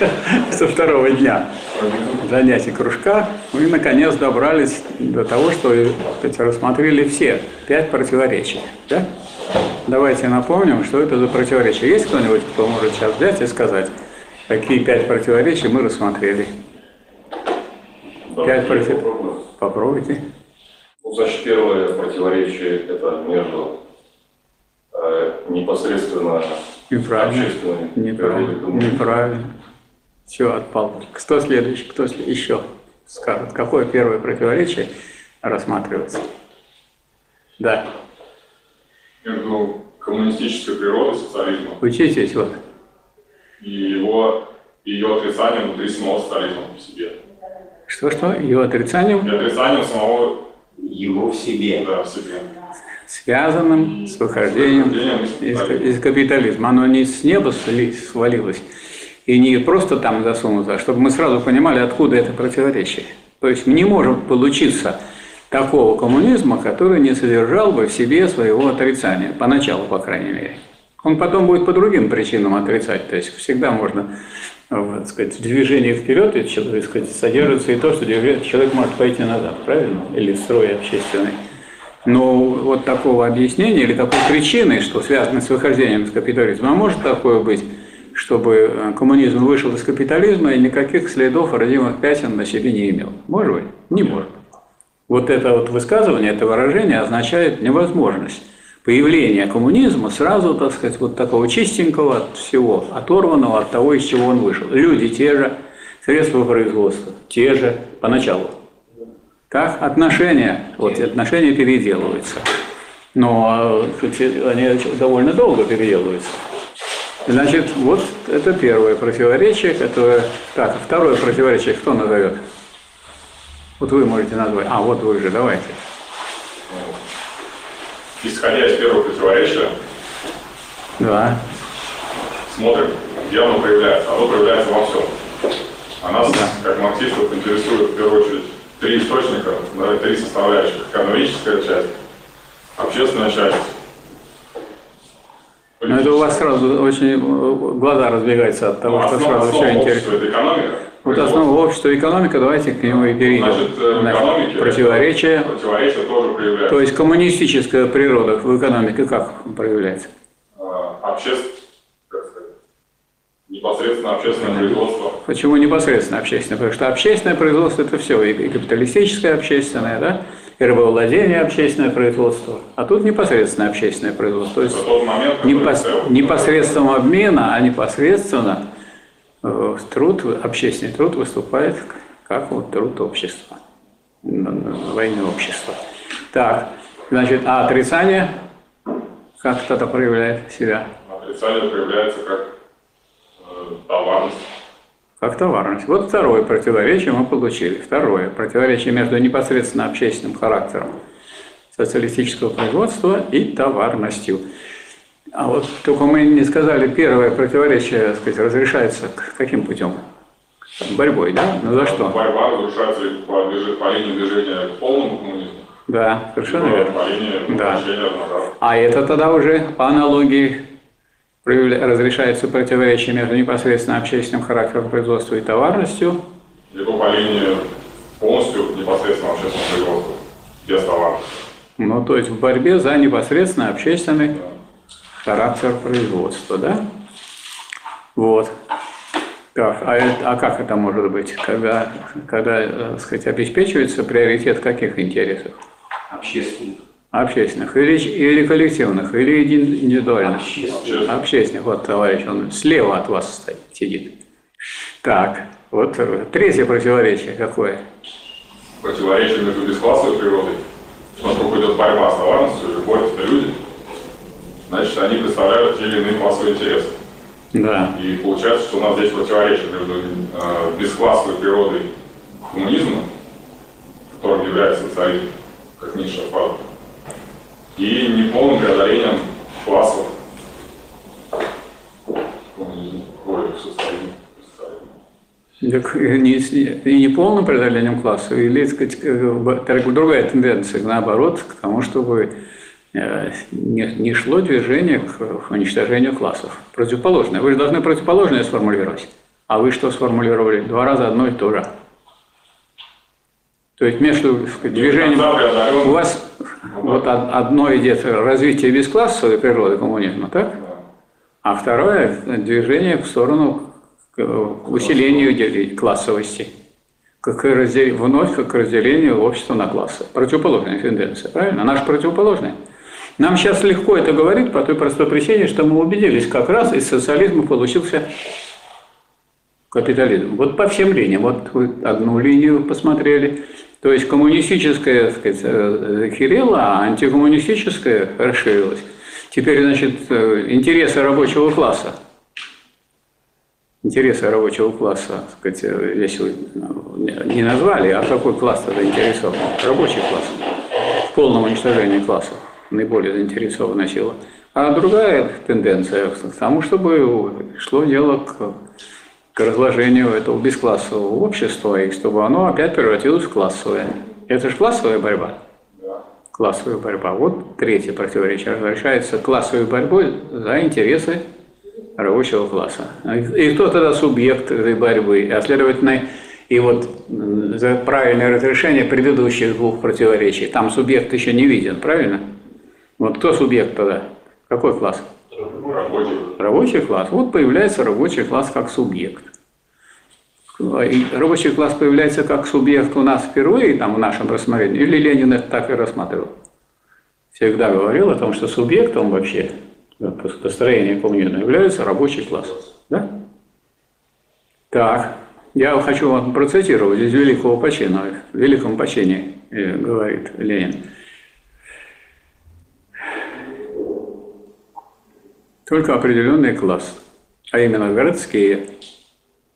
со второго дня занятий кружка, мы наконец добрались до того, что сказать, рассмотрели все пять противоречий. Да? Давайте напомним, что это за противоречия. Есть кто-нибудь, кто может сейчас взять и сказать, какие пять противоречий мы рассмотрели? Да, Пять против-. Попробуйте. Ну, значит, первое противоречие – это между э, непосредственно Неправильно. общественной природой Неправильно. Неправильно. Все, отпал. Кто следующий? Кто еще скажет? Какое первое противоречие рассматривается? Да. между коммунистической природой социализма Учитесь вот. и его и ее отрицанием внутри самого социализма в себе. Что-что? Его отрицанием, И отрицанием самого его в себе. да, в себе. связанным с выхождением Выхождением из из, капитализма. из капитализма. Оно не с неба свалилось и не просто там засунуто, а чтобы мы сразу понимали, откуда это противоречие. То есть не может получиться такого коммунизма, который не содержал бы в себе своего отрицания, поначалу, по крайней мере. Он потом будет по другим причинам отрицать. То есть всегда можно вот, так сказать, в движении вперед так сказать, содержится и то, что человек может пойти назад, правильно? Или строй общественный. Но вот такого объяснения или такой причины, что связано с выхождением из капитализма, а может такое быть, чтобы э, коммунизм вышел из капитализма и никаких следов родимых пятен на себе не имел? Может быть? Не может. Вот это вот высказывание, это выражение означает невозможность появления коммунизма сразу, так сказать, вот такого чистенького от всего, оторванного от того, из чего он вышел. Люди те же, средства производства те же поначалу. Так, отношения, вот отношения переделываются. Но э, они довольно долго переделываются. Значит, вот это первое противоречие, которое... Так, второе противоречие кто назовет? Вот вы можете назвать. А, вот вы же, давайте. Исходя из первого противоречия, Да. смотрим, где оно проявляется. Оно проявляется во всем. А нас, как марксистов, интересует в первую очередь три источника, да, три составляющих. Экономическая часть, общественная часть. Но это у вас сразу очень э, глаза разбегаются от того, Ну, что основа, сразу все интересно. – экономика. Вот основа общества экономика, давайте к нему и перейдем. Значит, э, Значит, противоречие. противоречие тоже проявляется. То есть коммунистическая природа в экономике как проявляется? общественное, как сказать, непосредственно общественное производство. Почему непосредственно общественное? Потому что общественное производство – это все, и капиталистическое общественное, да? Рабовладение общественное производство. А тут непосредственное общественное производство. То есть момент, не который пос- целый. не посредством обмена, а непосредственно э, труд, общественный труд выступает как вот труд общества, войне общества. Так, значит, а отрицание как кто-то проявляет себя? Отрицание проявляется как э, товарность. Как товарность. Вот второе противоречие мы получили. Второе противоречие между непосредственно общественным характером социалистического производства и товарностью. А вот только мы не сказали, первое противоречие, так сказать, разрешается каким путем? Борьбой, да? Ну за что? Борьба разрушается по, по линии движения к полному коммунизму, Да, совершенно либо верно. по линии Да. А это тогда уже по аналогии разрешается противоречие между непосредственно общественным характером производства и товарностью. Либо по линии полностью непосредственно общественного производства, без товарности. Ну, то есть в борьбе за непосредственно общественный характер производства, да? Вот. Так, а, это- а как это может быть, когда, когда, э, так сказать, обеспечивается приоритет каких интересов? Общественных. Общественных или, или коллективных, или индивидуальных? Общественных. Общественных. Вот товарищ, он слева от вас стоит, сидит. Так, вот э, третье противоречие какое? Противоречие между бесклассовой природой, вокруг идет борьба с товарностью, борются люди, значит, они представляют те или иные классовые интересы. Да. И получается, что у нас здесь противоречие между э, бесклассовой природой коммунизма, которым является социализм, как низшая фаза, и неполным преодолением классов. Так и не, и не полным преодолением класса, или так сказать, э, другая тенденция, наоборот, к тому, чтобы э, не, не шло движение к уничтожению классов. Противоположное. Вы же должны противоположное сформулировать. А вы что сформулировали? Два раза одно и то же. То есть между сказать, движением... У вас вот одно идет развитие бесклассовой природы коммунизма, так? А второе движение в сторону к усилению классовости. Как раздел... Вновь как разделению общества на классы. Противоположная тенденция, правильно? Наша противоположная. Нам сейчас легко это говорить по той простой причине, что мы убедились, как раз из социализма получился капитализм. Вот по всем линиям. Вот вы одну линию посмотрели. То есть коммунистическая, так сказать, захерела, э, а антикоммунистическая расширилась. Теперь, значит, э, интересы рабочего класса. Интересы рабочего класса, так сказать, э, вы не назвали, а какой класс тогда интересован? Рабочий класс. В полном уничтожении классов наиболее заинтересованная сила. А другая тенденция к тому, чтобы шло дело к, к разложению этого бесклассового общества, и чтобы оно опять превратилось в классовое. Это же классовая борьба. Классовая борьба. Вот третье противоречие. Разрешается классовой борьбой за интересы рабочего класса. И кто тогда субъект этой борьбы? А следовательно, и вот за правильное разрешение предыдущих двух противоречий. Там субъект еще не виден, правильно? Вот кто субъект тогда? Какой класс? Рабочий. Рабочий класс. Вот появляется рабочий класс как субъект. И рабочий класс появляется как субъект у нас впервые, там, в нашем рассмотрении, или Ленин это так и рассматривал? Всегда говорил о том, что субъектом вообще построения коммунизма является рабочий класс. Да? Так, я хочу вам процитировать из великого почина, в великом почине, э, говорит Ленин. Только определенный класс, а именно городские,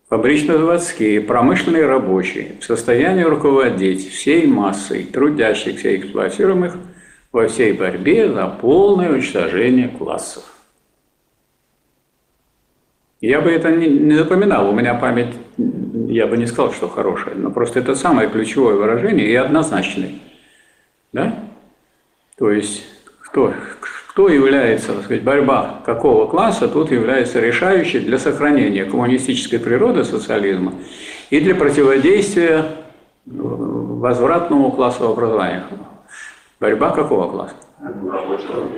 фабрично-заводские, промышленные рабочие, в состоянии руководить всей массой трудящихся и эксплуатируемых во всей борьбе за полное уничтожение классов. Я бы это не, не запоминал, у меня память, я бы не сказал, что хорошая, но просто это самое ключевое выражение и однозначное. Да? То есть, кто, кто является, так сказать, борьба какого класса, тут является решающей для сохранения коммунистической природы социализма и для противодействия э, возвратному классовому образованию. Борьба какого класса?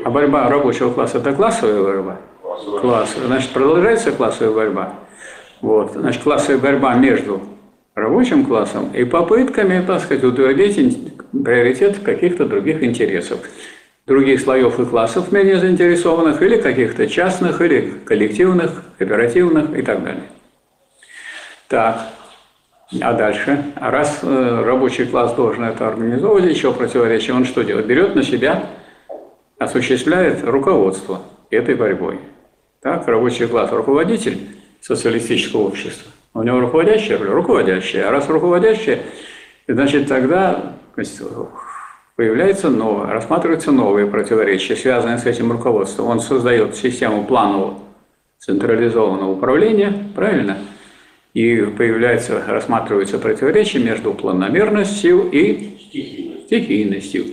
А борьба рабочего класса – это классовая борьба? Класс. Значит, продолжается классовая борьба. Вот. Значит, классовая борьба между рабочим классом и попытками, так сказать, утвердить приоритет каких-то других интересов других слоев и классов менее заинтересованных, или каких-то частных, или коллективных, кооперативных и так далее. Так, а дальше? А раз э, рабочий класс должен это организовывать, еще противоречие, он что делает? Берет на себя, осуществляет руководство этой борьбой. Так, рабочий класс – руководитель социалистического общества. У него руководящая роль? Руководящая. А раз руководящая, значит, тогда появляется новое, рассматриваются новые противоречия, связанные с этим руководством. Он создает систему планового централизованного управления, правильно? И появляется, рассматриваются противоречия между планомерностью и стихийностью.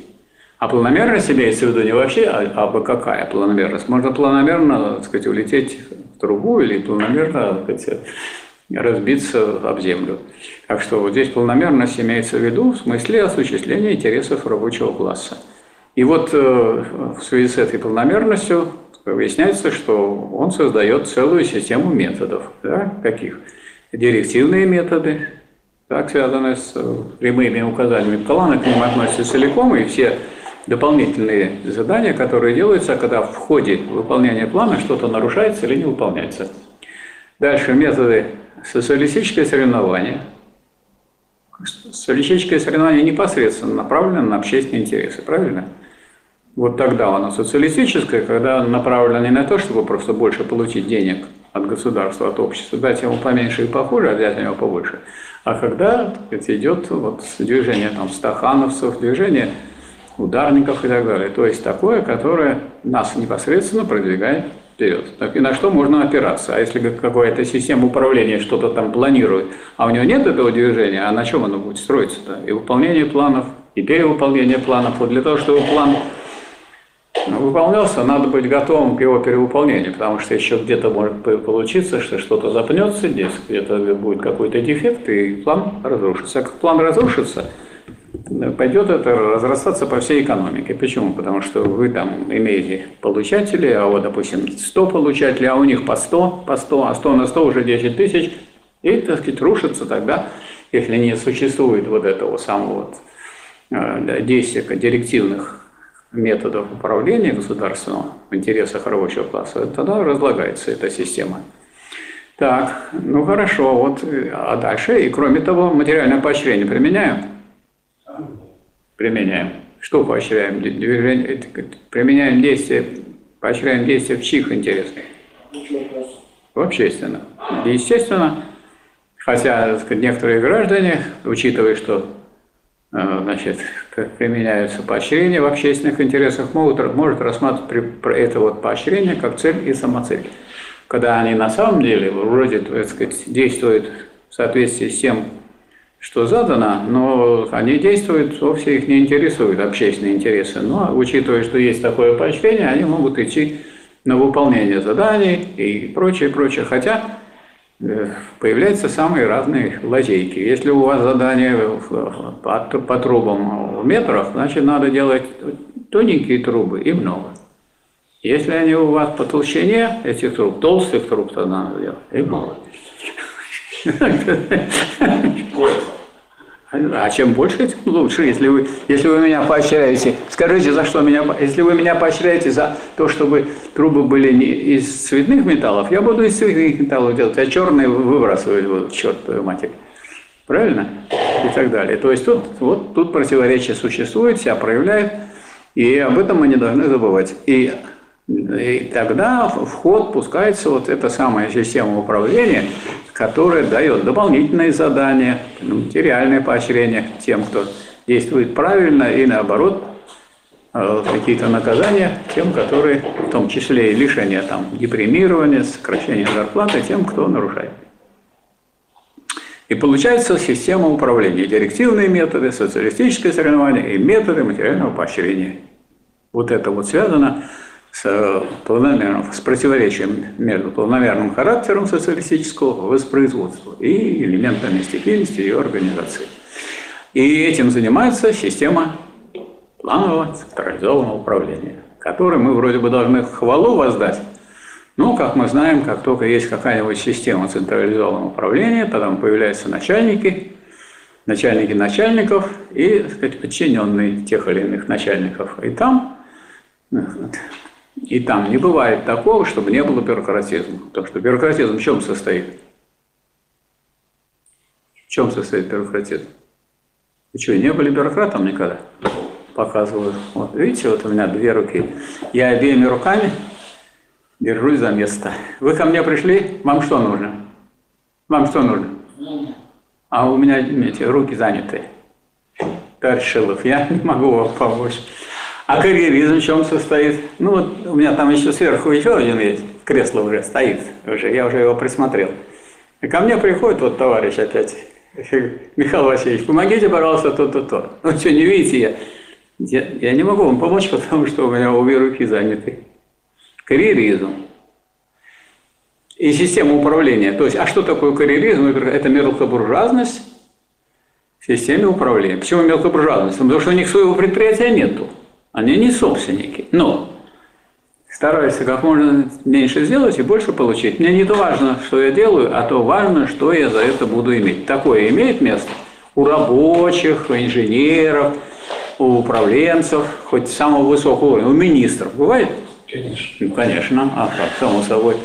А планомерность имеется в виду не вообще, а, а бы какая планомерность. Можно планомерно, так сказать, улететь в трубу или планомерно, так сказать, разбиться об землю. Так что вот здесь полномерность имеется в виду в смысле осуществления интересов рабочего класса. И вот э, в связи с этой полномерностью выясняется, что он создает целую систему методов. Да? Каких? Директивные методы, так, связанные с э, прямыми указаниями плана, к ним относятся целиком, и все дополнительные задания, которые делаются, когда в ходе выполнения плана что-то нарушается или не выполняется. Дальше методы социалистическое соревнование. Социалистическое соревнование непосредственно направлено на общественные интересы, правильно? Вот тогда оно социалистическое, когда направлено не на то, чтобы просто больше получить денег от государства, от общества, дать ему поменьше и похуже, а взять у него побольше. А когда это идет вот движение там, стахановцев, движение ударников и так далее. То есть такое, которое нас непосредственно продвигает вперед. Так, и на что можно опираться? А если какая-то система управления что-то там планирует, а у него нет этого движения, а на чем оно будет строиться-то? И выполнение планов, и перевыполнение планов. Вот для того, чтобы план выполнялся, надо быть готовым к его перевыполнению, потому что еще где-то может получиться, что что-то запнется, где-то будет какой-то дефект, и план разрушится. А как план разрушится, пойдет это разрастаться по всей экономике. Почему? Потому что вы там имеете получателей, а вот, допустим, 100 получателей, а у них по 100, по 100, а 100 на 100 уже 10 тысяч, и, так сказать, рушится тогда, если не существует вот этого самого вот, э, действия директивных методов управления государственного в интересах рабочего класса, тогда разлагается эта система. Так, ну хорошо, вот, а дальше, и кроме того, материальное поощрение применяем? Применяем. Что поощряем? Применяем действия, поощряем действия в чьих интересах? В общественном. Естественно, хотя сказать, некоторые граждане, учитывая, что Э, значит, применяются поощрения в общественных интересах, могут, может рассматривать это вот поощрение как цель и самоцель. Когда они на самом деле вроде, так сказать, действуют в соответствии с тем, что задано, но они действуют, вовсе их не интересуют общественные интересы. Но учитывая, что есть такое поощрение, они могут идти на выполнение заданий и прочее, прочее. Хотя Э, появляются самые разные лазейки. Если у вас задание по, по трубам в метрах, значит надо делать тоненькие трубы и много. Если они у вас по толщине этих труб, толстых труб, то надо делать и мало. А чем больше, тем лучше. Если вы, если вы меня поощряете, скажите, за что меня... Если вы меня поощряете за то, чтобы трубы были не из цветных металлов, я буду из цветных металлов делать, а черные выбрасывать буду, черт твою матери. Правильно? И так далее. То есть тут, вот, тут противоречие существует, себя проявляет, и об этом мы не должны забывать. И, и тогда в ход пускается вот эта самая система управления, которая дает дополнительные задания, материальное поощрение тем, кто действует правильно, и наоборот, э, какие-то наказания тем, которые, в том числе и лишение там, депримирования, сокращение зарплаты тем, кто нарушает. И получается система управления, директивные методы, социалистическое соревнование и методы материального поощрения. Вот это вот связано с, планомерным, с противоречием между планомерным характером социалистического воспроизводства и элементами стихийности и организации. И этим занимается система планового централизованного управления, которой мы вроде бы должны хвалу воздать, но, как мы знаем, как только есть какая-нибудь система централизованного управления, тогда появляются начальники, начальники начальников и так сказать, подчиненные тех или иных начальников. И там и там не бывает такого, чтобы не было бюрократизма. Потому что бюрократизм в чем состоит? В чем состоит бюрократизм? Вы что, не были бюрократом никогда? Показываю. Вот, видите, вот у меня две руки. Я обеими руками держусь за место. Вы ко мне пришли, вам что нужно? Вам что нужно? А у меня, видите, руки заняты. Товарищ Шилов, я не могу вам помочь. А карьеризм в чем состоит? Ну вот у меня там еще сверху еще один есть, кресло уже стоит, уже, я уже его присмотрел. И ко мне приходит вот товарищ опять, Михаил Васильевич, помогите, пожалуйста, то-то-то. Ну что, не видите, я, я, я не могу вам помочь, потому что у меня обе руки заняты. Карьеризм. И система управления. То есть, а что такое карьеризм? Это мелкобуржуазность в системе управления. Почему мелкобуржуазность? Потому что у них своего предприятия нету. Они не собственники, но стараются как можно меньше сделать и больше получить. Мне не то важно, что я делаю, а то важно, что я за это буду иметь. Такое имеет место у рабочих, у инженеров, у управленцев, хоть самого высокого уровня, у министров. Бывает? Конечно. Ну, конечно, а как, само собой.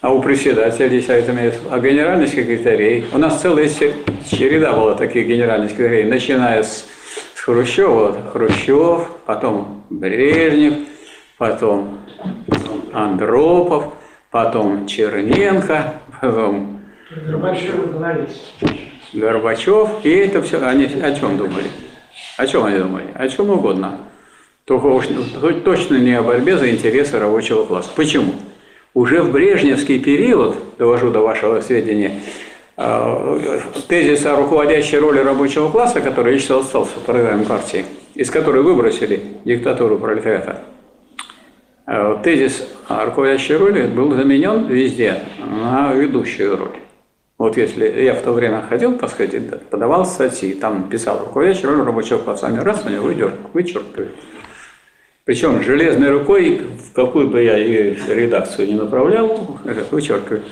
А у председателя Совета Министров, а генеральный секретарей. У нас целая череда была таких генеральных секретарей, начиная с Хрущева, Хрущев, потом Брежнев, потом Андропов, потом Черненко, потом Горбачев Горбачев. И это все, они о чем думали? О чем они думали? О чем угодно. Только уж точно не о борьбе за интересы рабочего класса. Почему? Уже в брежневский период, довожу до вашего сведения, тезис о руководящей роли рабочего класса, который считал остался в партии, из которой выбросили диктатуру пролетариата, э, тезис руководящей роли был заменен везде на ведущую роль. Вот если я в то время ходил, так сказать, подавал статьи, там писал руководящий роль рабочего класса, раз у него вычеркивают. Причем железной рукой, в какую бы я и редакцию не направлял, вычеркиваю.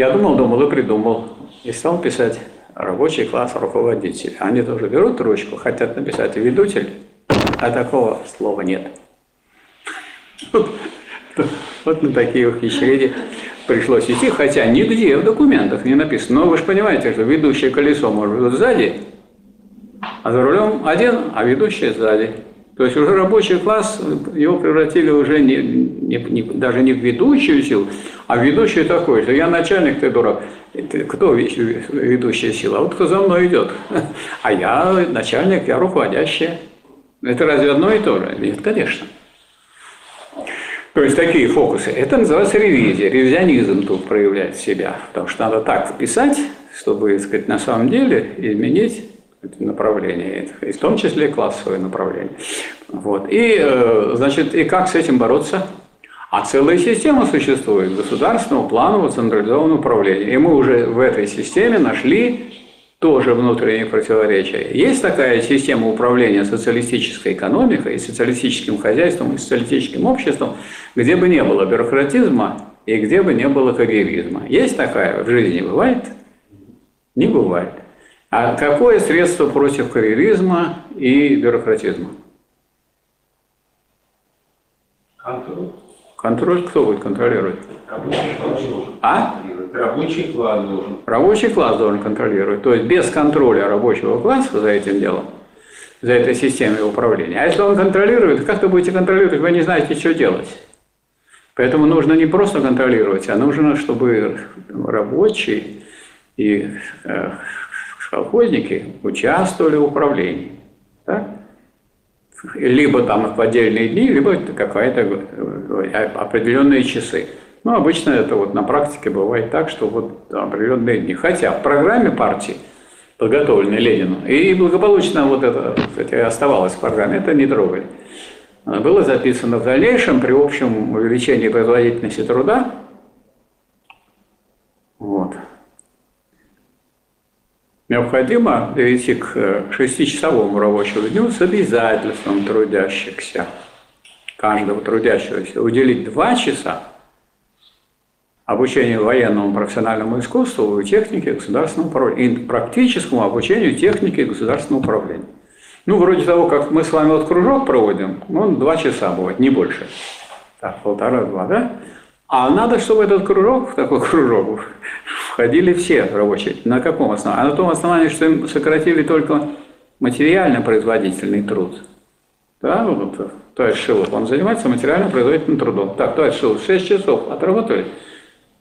Я думал, думал и придумал. И стал писать рабочий класс руководитель. Они тоже берут ручку, хотят написать ведущий, а такого слова нет. Вот, на такие ухищрения пришлось идти, хотя нигде в документах не написано. Но вы же понимаете, что ведущее колесо может быть сзади, а за рулем один, а ведущий сзади. То есть уже рабочий класс, его превратили уже не, не, не, даже не в ведущую силу, а в ведущую такой, что я начальник, ты дурак. Кто ведущая сила? А вот кто за мной идет. А я начальник, я руководящая. Это разве одно и то же? Нет, конечно. То есть такие фокусы. Это называется ревизия. Ревизионизм тут проявляет себя. Потому что надо так писать, чтобы, так сказать, на самом деле изменить направление, и в том числе классовое направление. Вот. И, э, значит, и как с этим бороться? А целая система существует государственного планового централизованного управления. И мы уже в этой системе нашли тоже внутренние противоречия. Есть такая система управления социалистической экономикой, социалистическим хозяйством, и социалистическим обществом, где бы не было бюрократизма и где бы не было карьеризма. Есть такая в жизни, бывает? Не бывает. А какое средство против карьеризма и бюрократизма? Контроль. Контроль кто будет контролировать? Рабочий класс. А? Рабочий класс должен. Рабочий класс должен контролировать. То есть без контроля рабочего класса за этим делом, за этой системой управления. А если он контролирует, как вы будете контролировать, вы не знаете, что делать. Поэтому нужно не просто контролировать, а нужно, чтобы рабочий и э, колхозники участвовали в управлении. Так? Либо там в отдельные дни, либо какая-то э, определенные часы. Ну, обычно это вот на практике бывает так, что вот определенные дни. Хотя в программе партии, подготовленной Ленину, и благополучно вот это кстати, оставалось в программе, это не трогали. Было записано в дальнейшем при общем увеличении производительности труда, вот, необходимо перейти к э, шестичасовому рабочему дню с обязательством трудящихся, каждого трудящегося, уделить два часа обучению военному профессиональному искусству и технике государственного управления, и практическому обучению технике государственного управления. Ну, вроде того, как мы с вами вот кружок проводим, он два часа бывает, не больше. Так, полтора-два, да? А надо, чтобы этот кружок, такой кружок, входили все рабочие. На каком основании? А на том основании, что им сократили только материально-производительный труд. Да, вот товарищ Шилов, он занимается материально-производительным трудом. Так, товарищ Шилов, 6 часов отработали.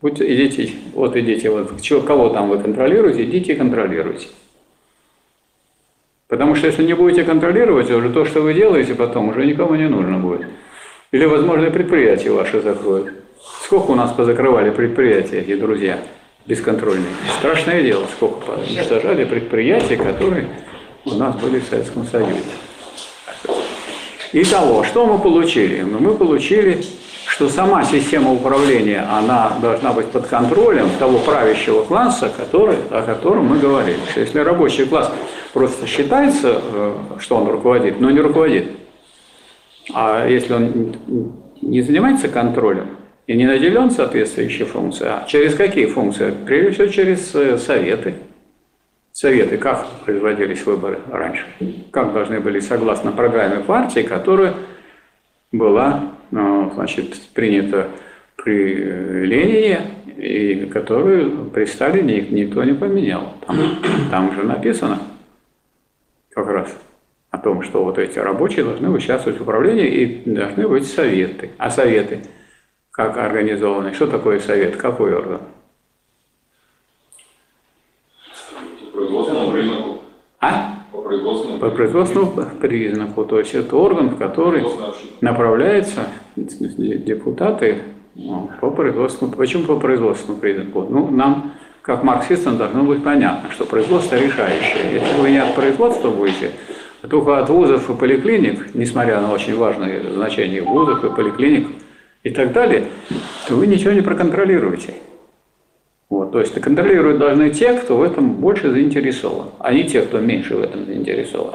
Будьте, идите, вот идите, вот, чего, кого там вы контролируете, идите и контролируйте. Потому что если не будете контролировать, уже то, что вы делаете потом, уже никому не нужно будет. Или, возможно, предприятие ваше закроют. Сколько у нас позакрывали предприятия, эти друзья, бесконтрольные? Страшное дело, сколько уничтожали предприятия, которые у нас были в Советском Союзе. Итого, что мы получили? Мы получили, что сама система управления, она должна быть под контролем того правящего класса, который, о котором мы говорили. Что если рабочий класс просто считается, э, что он руководит, но не руководит, а если он не занимается контролем, и не наделен соответствующей функцией. А через какие функции? Прежде всего через э, советы. Советы, как производились выборы раньше? Как должны были, согласно программе партии, которая была ну, значит, принята при э, Ленине, и которую при Сталине никто не поменял. Там, там же написано как раз о том, что вот эти рабочие должны участвовать в управлении и должны быть советы. А советы – как организованный. Что такое совет? Какой орган? По производственному признаку. А? По производственному, По производственному признаку. То есть это орган, в который направляются депутаты ну, по производственному. Почему по производственному признаку? Ну, нам, как марксистам, должно быть понятно, что производство решающее. Если вы не от производства будете только от вузов и поликлиник, несмотря на очень важное значение вузов и поликлиник и так далее, то вы ничего не проконтролируете. Вот, то есть контролировать должны те, кто в этом больше заинтересован, а не те, кто меньше в этом заинтересован.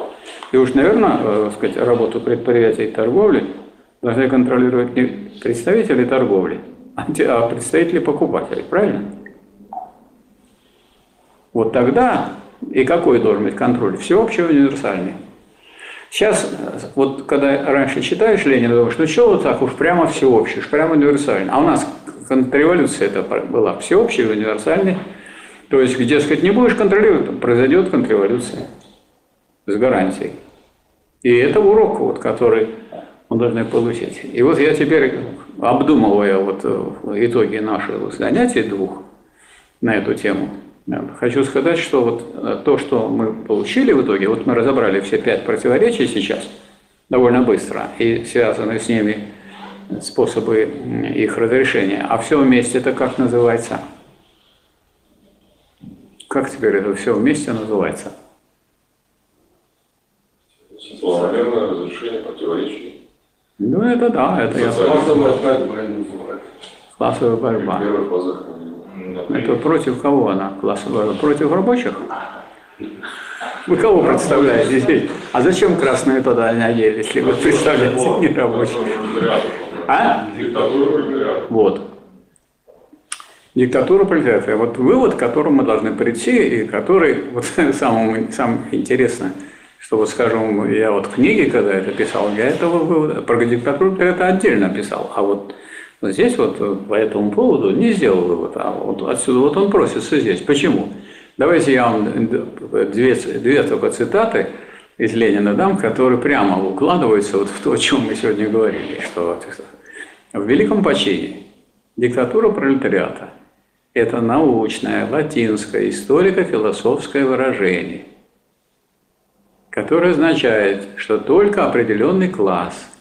И уж, наверное, э, сказать, работу предприятий торговли должны контролировать не представители торговли, а, а представители покупателей, правильно? Вот тогда и какой должен быть контроль? Всеобщий, универсальный. Сейчас, вот когда раньше читаешь Ленина, думаешь, ну что вот так уж прямо всеобщий, уж прямо универсальный. А у нас революция это была всеобщая, универсальная. То есть, где, сказать, не будешь контролировать, произойдет контрреволюция с гарантией. И это урок, вот, который мы должны получить. И вот я теперь, обдумывая вот э, итоги наших занятий двух на эту тему, Хочу сказать, что вот э, то, что мы получили в итоге, вот мы разобрали все пять противоречий сейчас довольно быстро и связаны с ними способы их разрешения. А все вместе это как называется? Как теперь это все вместе называется? Планомерное разрешение противоречий. Ну, это да, это я... Классовая борьба. Классовая борьба. По закону. Это против кого она классовая? Против рабочих? Вы кого представляете? А зачем красные тогда не одели, если вы представляете не рабочих? А? Вот. Диктатура пролетариата. Вот вывод, к которому мы должны прийти, и который, вот самому, самое интересное, что вот, скажем, я вот книги, когда это писал, я этого вывода, про диктатуру это отдельно писал, а вот здесь вот э, по этому поводу не сделал вывод, а вот отсюда вот он просится здесь. Почему? Давайте я вам две, две только цитаты из Ленина дам, которые прямо укладываются вот в то, о чем мы сегодня говорили, что в великом почине диктатура пролетариата – это научное, латинское, историко-философское выражение, которое означает, что только определенный класс,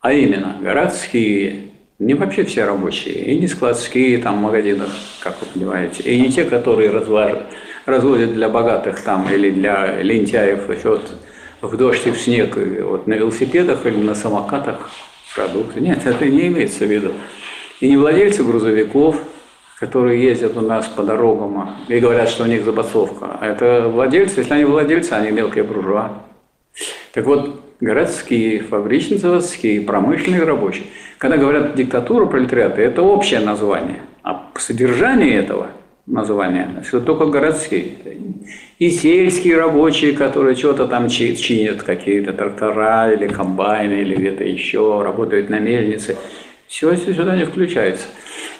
а именно городские, не вообще все рабочие, и не складские там магазины, как вы понимаете, и не те, которые развар... разводят для богатых там или для лентяев вот, в дождь и в снег вот, на велосипедах или на самокатах продукты. Нет, это не имеется в виду. И не владельцы грузовиков, которые ездят у нас по дорогам и говорят, что у них забастовка. А это владельцы, если они владельцы, они мелкие буржуа. Так вот, городские, фабрично-заводские, промышленные рабочие. Когда говорят диктатура пролетариата, это общее название. А содержание этого названия это только городские. И сельские рабочие, которые что-то там чинят, какие-то трактора или комбайны, или где-то еще, работают на мельнице. Все сюда не включается.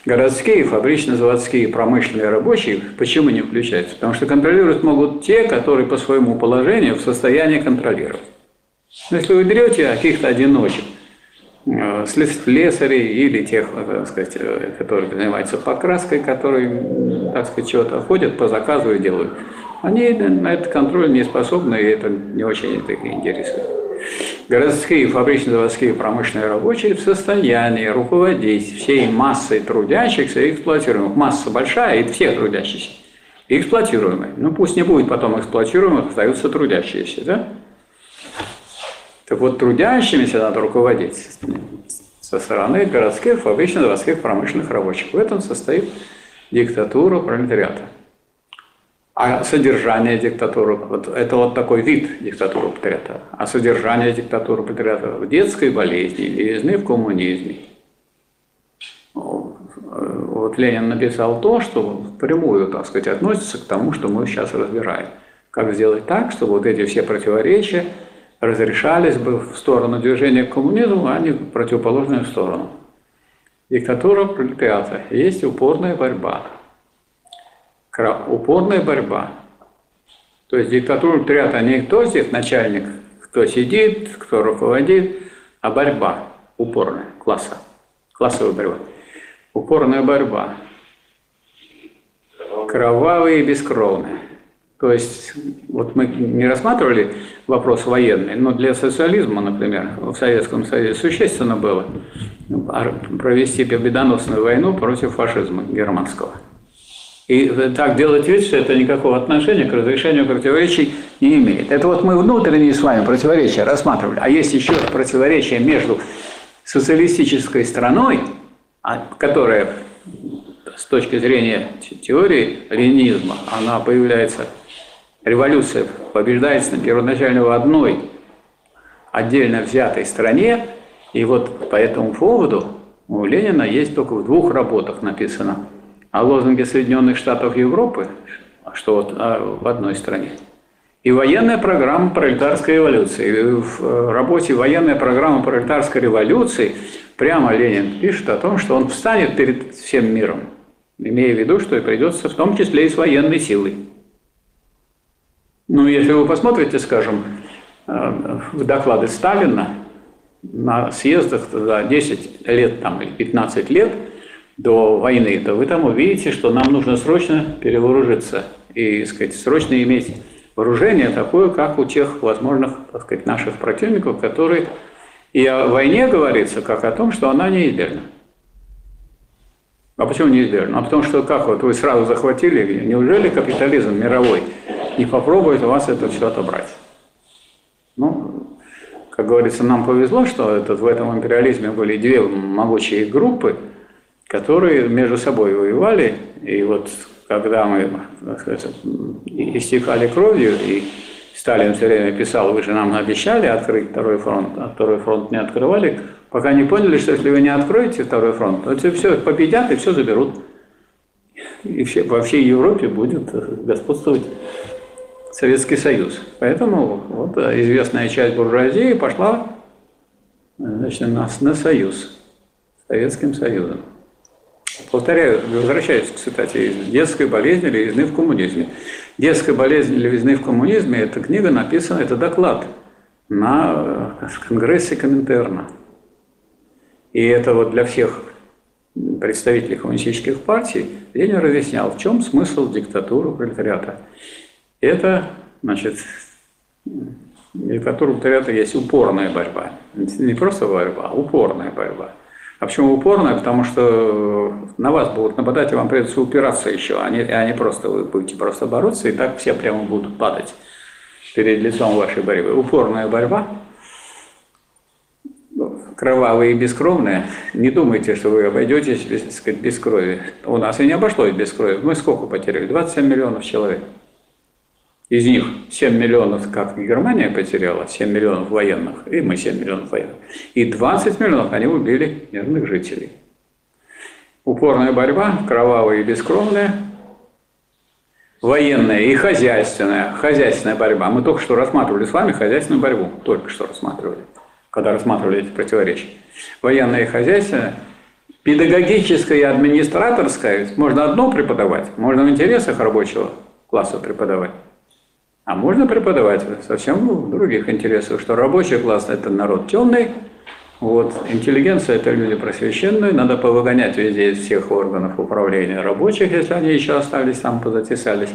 Городские, фабрично-заводские, промышленные рабочие почему не включаются? Потому что контролировать могут те, которые по своему положению в состоянии контролировать. Но если вы берете каких-то одиночек, слесарей или тех, э, так сказать, э, которые занимаются покраской, которые, так сказать, чего-то ходят по заказу и делают, они на этот контроль не способны, и это не очень их интересует. Городские, фабрично-заводские, промышленные рабочие в состоянии руководить всей массой трудящихся и эксплуатируемых. Масса большая, и все трудящиеся. И эксплуатируемые. Ну пусть не будет потом эксплуатируемых, остаются трудящиеся, да? Так вот, трудящимися надо руководить со стороны городских, фабрично-заводских, промышленных рабочих. В этом состоит диктатура пролетариата. А содержание диктатуры, вот это вот такой вид диктатуры пролетариата. А содержание диктатуры пролетариата в детской болезни, левизны в коммунизме. Вот Ленин написал то, что впрямую, так сказать, относится к тому, что мы сейчас разбираем. Как сделать так, чтобы вот эти все противоречия разрешались бы в сторону движения к коммунизму, а не в противоположную сторону. Диктатура пролетариата. Есть упорная борьба. Упорная борьба. То есть диктатура пролетариата не кто здесь начальник, кто сидит, кто руководит, а борьба упорная, класса, классовая борьба. Упорная борьба. Кровавые и бескровные. То есть вот мы не рассматривали вопрос военный, но для социализма, например, в Советском Союзе существенно было провести победоносную войну против фашизма германского. И так делать вид, что это никакого отношения к разрешению противоречий не имеет. Это вот мы внутренние с вами противоречия рассматривали. А есть еще противоречие между социалистической страной, а, которая с точки зрения теории ленинизма, она появляется, революция побеждается первоначально в одной отдельно взятой стране, и вот по этому поводу у Ленина есть только в двух работах написано о лозунге Соединенных Штатов Европы, что вот а, в одной стране, и военная программа пролетарской революции. В работе военная программа пролетарской революции прямо Ленин пишет о том, что он встанет перед всем миром, имея в виду, что и придется в том числе и с военной силой. Ну, если вы посмотрите, скажем, э, в доклады Сталина на съездах за 10 лет там, или 15 лет до войны, то вы там увидите, что нам нужно срочно перевооружиться и сказать, срочно иметь вооружение такое, как у тех возможных так сказать, наших противников, которые и о войне говорится, как о том, что она неизбежна. А почему неизбежна? А потому что как вот вы сразу захватили, неужели капитализм мировой не попробует у вас это все отобрать? Ну, как говорится, нам повезло, что этот, в этом империализме были две могучие группы, которые между собой воевали, и вот когда мы сказать, истекали кровью, и Сталин все время писал, вы же нам обещали открыть второй фронт, а второй фронт не открывали, пока не поняли, что если вы не откроете второй фронт, то все победят и все заберут. И все, во всей Европе будет господствовать Советский Союз. Поэтому вот известная часть буржуазии пошла значит, на, на союз Советским Союзом. Повторяю, возвращаюсь, кстати, детской болезни левизны в коммунизме. Детская болезнь левизны в коммунизме – это книга написана, это доклад на э, Конгрессе Коминтерна. И это вот для всех представителей коммунистических партий Ленин разъяснял, в чем смысл диктатуры пролетариата. Это, значит, диктатура пролетариата есть упорная борьба. Не просто борьба, а упорная борьба – а почему упорная? Потому что на вас будут нападать, и вам придется упираться еще, а не, а не просто вы будете просто бороться, и так все прямо будут падать перед лицом вашей борьбы. Упорная борьба, кровавая и бескровная. Не думайте, что вы обойдетесь без, сказать, без крови. У нас и не обошлось без крови. Мы сколько потеряли? 27 миллионов человек. Из них 7 миллионов, как Германия потеряла, 7 миллионов военных, и мы 7 миллионов военных. И 20 миллионов они убили мирных жителей. Упорная борьба, кровавая и бескровная, военная и хозяйственная. Хозяйственная борьба. Мы только что рассматривали с вами хозяйственную борьбу. Только что рассматривали, когда рассматривали эти противоречия. Военная и хозяйственная. Педагогическая и администраторская. Можно одно преподавать, можно в интересах рабочего класса преподавать. А можно преподавать совсем в других интересах, что рабочий класс – это народ темный, вот, интеллигенция – это люди просвещенные, надо повыгонять везде из всех органов управления рабочих, если они еще остались там, позатесались.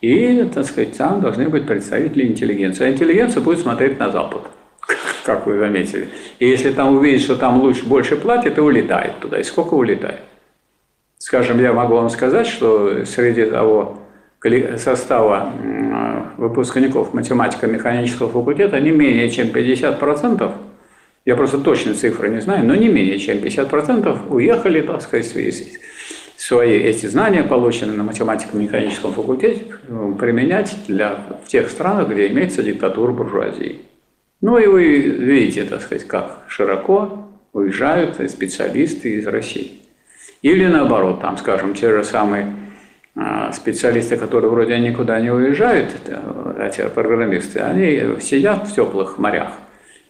И, так сказать, там должны быть представители интеллигенции. А интеллигенция будет смотреть на Запад, как вы заметили. И если там увидит, что там лучше, больше платят, и улетает туда. И сколько улетает? Скажем, я могу вам сказать, что среди того состава выпускников математико-механического факультета не менее чем 50%, я просто точно цифры не знаю, но не менее чем 50% уехали, так сказать, свои эти знания, полученные на математико-механическом факультете, применять для, в тех странах, где имеется диктатура буржуазии. Ну и вы видите, так сказать, как широко уезжают специалисты из России. Или наоборот, там, скажем, те же самые специалисты, которые вроде никуда не уезжают, эти программисты, они сидят в теплых морях.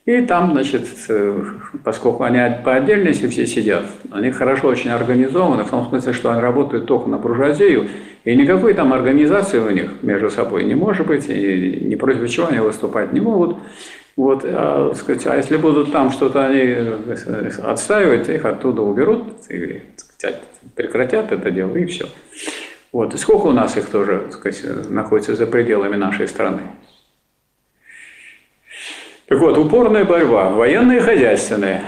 И там, значит, э, поскольку они по отдельности все сидят, они хорошо очень организованы, в том смысле, что они работают только на буржуазию, и никакой там организации у них между собой не может быть, и ни против чего они выступать не могут. Вот, а, сказать, а если будут там что-то они э, отстаивать, их оттуда уберут, или сказать, прекратят это дело, и все. Вот. И сколько у нас их тоже так сказать, находится за пределами нашей страны? Так вот, упорная борьба, военная и хозяйственная.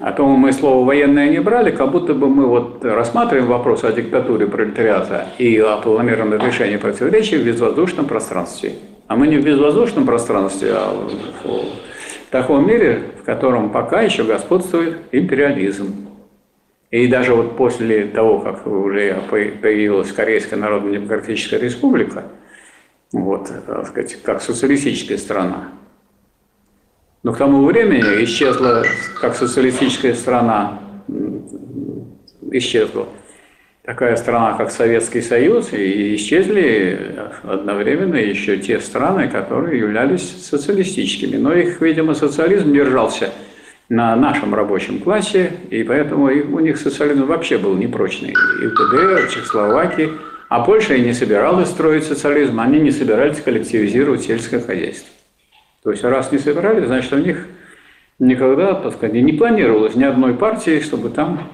А то мы слово «военное» не брали, как будто бы мы вот рассматриваем вопрос о диктатуре пролетариата и о планомерном решении противоречий в безвоздушном пространстве. А мы не в безвоздушном пространстве, а в таком мире, в котором пока еще господствует империализм. И даже вот после того, как уже появилась Корейская Народно-Демократическая Республика, вот, так сказать, как социалистическая страна, но к тому времени исчезла, как социалистическая страна исчезла, такая страна, как Советский Союз, и исчезли одновременно еще те страны, которые являлись социалистическими. Но их, видимо, социализм держался на нашем рабочем классе, и поэтому у них социализм вообще был непрочный. И в КДР, Чехословакии, а Польша и не собиралась строить социализм, они не собирались коллективизировать сельское хозяйство. То есть раз не собирали, значит, у них никогда, так сказать, не планировалось ни одной партии, чтобы там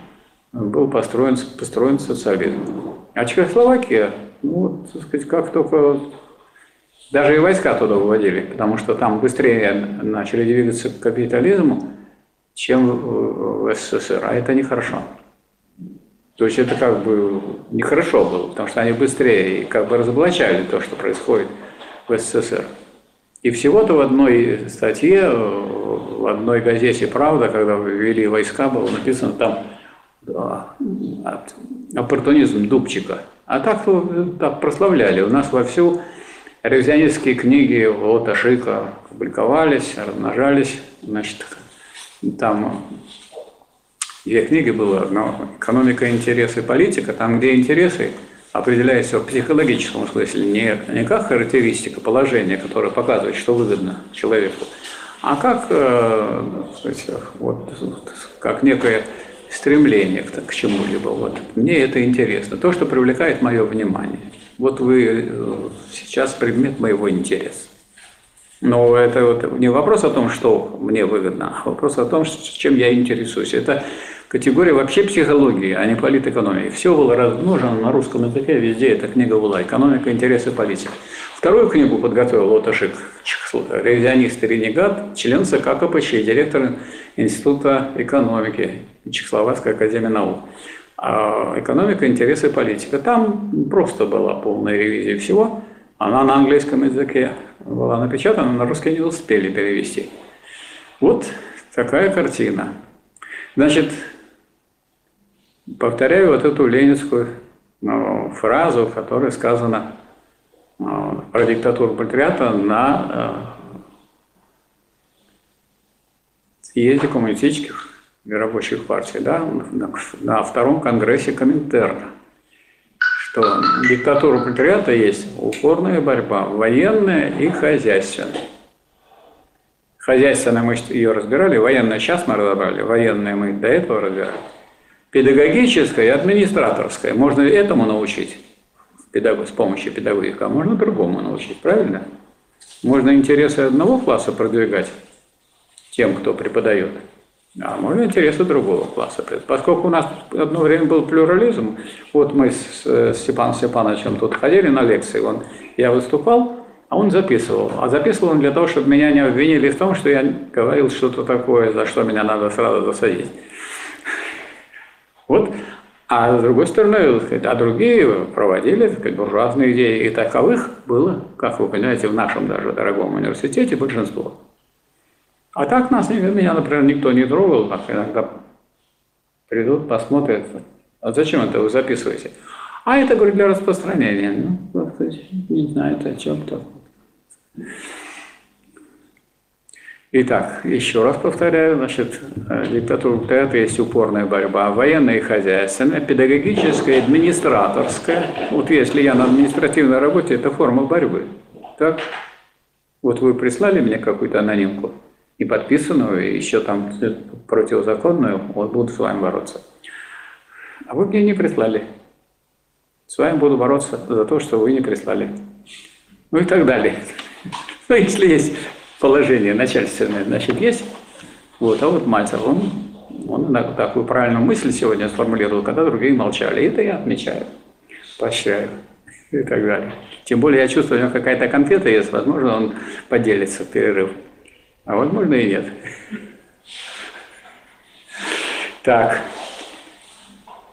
был построен, построен социализм. А Чехословакия, ну, так сказать, как только даже и войска туда выводили, потому что там быстрее начали двигаться к капитализму, чем в СССР, а это нехорошо. То есть это как бы нехорошо было, потому что они быстрее как бы разоблачали то, что происходит в СССР. И всего-то в одной статье, в одной газете «Правда», когда ввели войска, было написано там да, оппортунизм Дубчика. А так, так прославляли. У нас вовсю ревизионистские книги Лота Шика публиковались, размножались. Значит, там две книги было. Одна «Экономика, интересы, политика». Там, где интересы – определяется в психологическом смысле, не, не как характеристика положения, которое показывает, что выгодно человеку, а как, э, сказать, вот, как некое стремление к, к чему-либо. Вот. Мне это интересно, то, что привлекает мое внимание. Вот вы э, сейчас предмет моего интереса. Но это вот не вопрос о том, что мне выгодно, а вопрос о том, чем я интересуюсь. Это категория вообще психологии, а не политэкономии. Все было размножено на русском языке, везде эта книга была. Экономика, интересы, политика. Вторую книгу подготовил Лоташик, ревизионист и ренегат, член ЦК КПЧ, директор Института экономики Чехословацкой академии наук. А экономика, интересы, политика. Там просто была полная ревизия всего. Она на английском языке была напечатана, на русский не успели перевести. Вот такая картина. Значит, повторяю вот эту ленинскую ну, фразу, которая сказана ну, про диктатуру пролетариата на э, съезде коммунистических и рабочих партий, да, на, на втором конгрессе Коминтерна, что диктатура пролетариата есть упорная борьба, военная и хозяйственная. Хозяйственная мы ее разбирали, военная сейчас мы разобрали, военная мы до этого разбирали педагогическое и администраторское. Можно этому научить с помощью педагогика, а можно другому научить, правильно? Можно интересы одного класса продвигать тем, кто преподает, а можно интересы другого класса. Поскольку у нас одно время был плюрализм, вот мы с Степаном Степановичем тут ходили на лекции, он, я выступал, а он записывал. А записывал он для того, чтобы меня не обвинили в том, что я говорил что-то такое, за что меня надо сразу засадить. Вот. А с другой стороны, а другие проводили как бы, разные идеи. И таковых было, как вы понимаете, в нашем даже дорогом университете большинство. А так нас, меня, например, никто не трогал, как иногда придут, посмотрят. А зачем это вы записываете? А это, говорю, для распространения. Ну, не знаю, это о чем-то. Итак, еще раз повторяю, значит, э, диктатура это есть упорная борьба, военная и хозяйственная, педагогическая, администраторская. Вот если я на административной работе, это форма борьбы. Так? Вот вы прислали мне какую-то анонимку, и подписанную, и еще там противозаконную, вот буду с вами бороться. А вы мне не прислали. С вами буду бороться за то, что вы не прислали. Ну и так далее. Ну, если есть положение начальственное, значит, есть. Вот, а вот Мальцев, он, он такую правильную мысль сегодня сформулировал, когда другие молчали. Это я отмечаю, поощряю и так далее. Тем более я чувствую, у него какая-то конфета есть, возможно, он поделится в перерыв. А возможно и нет. Так,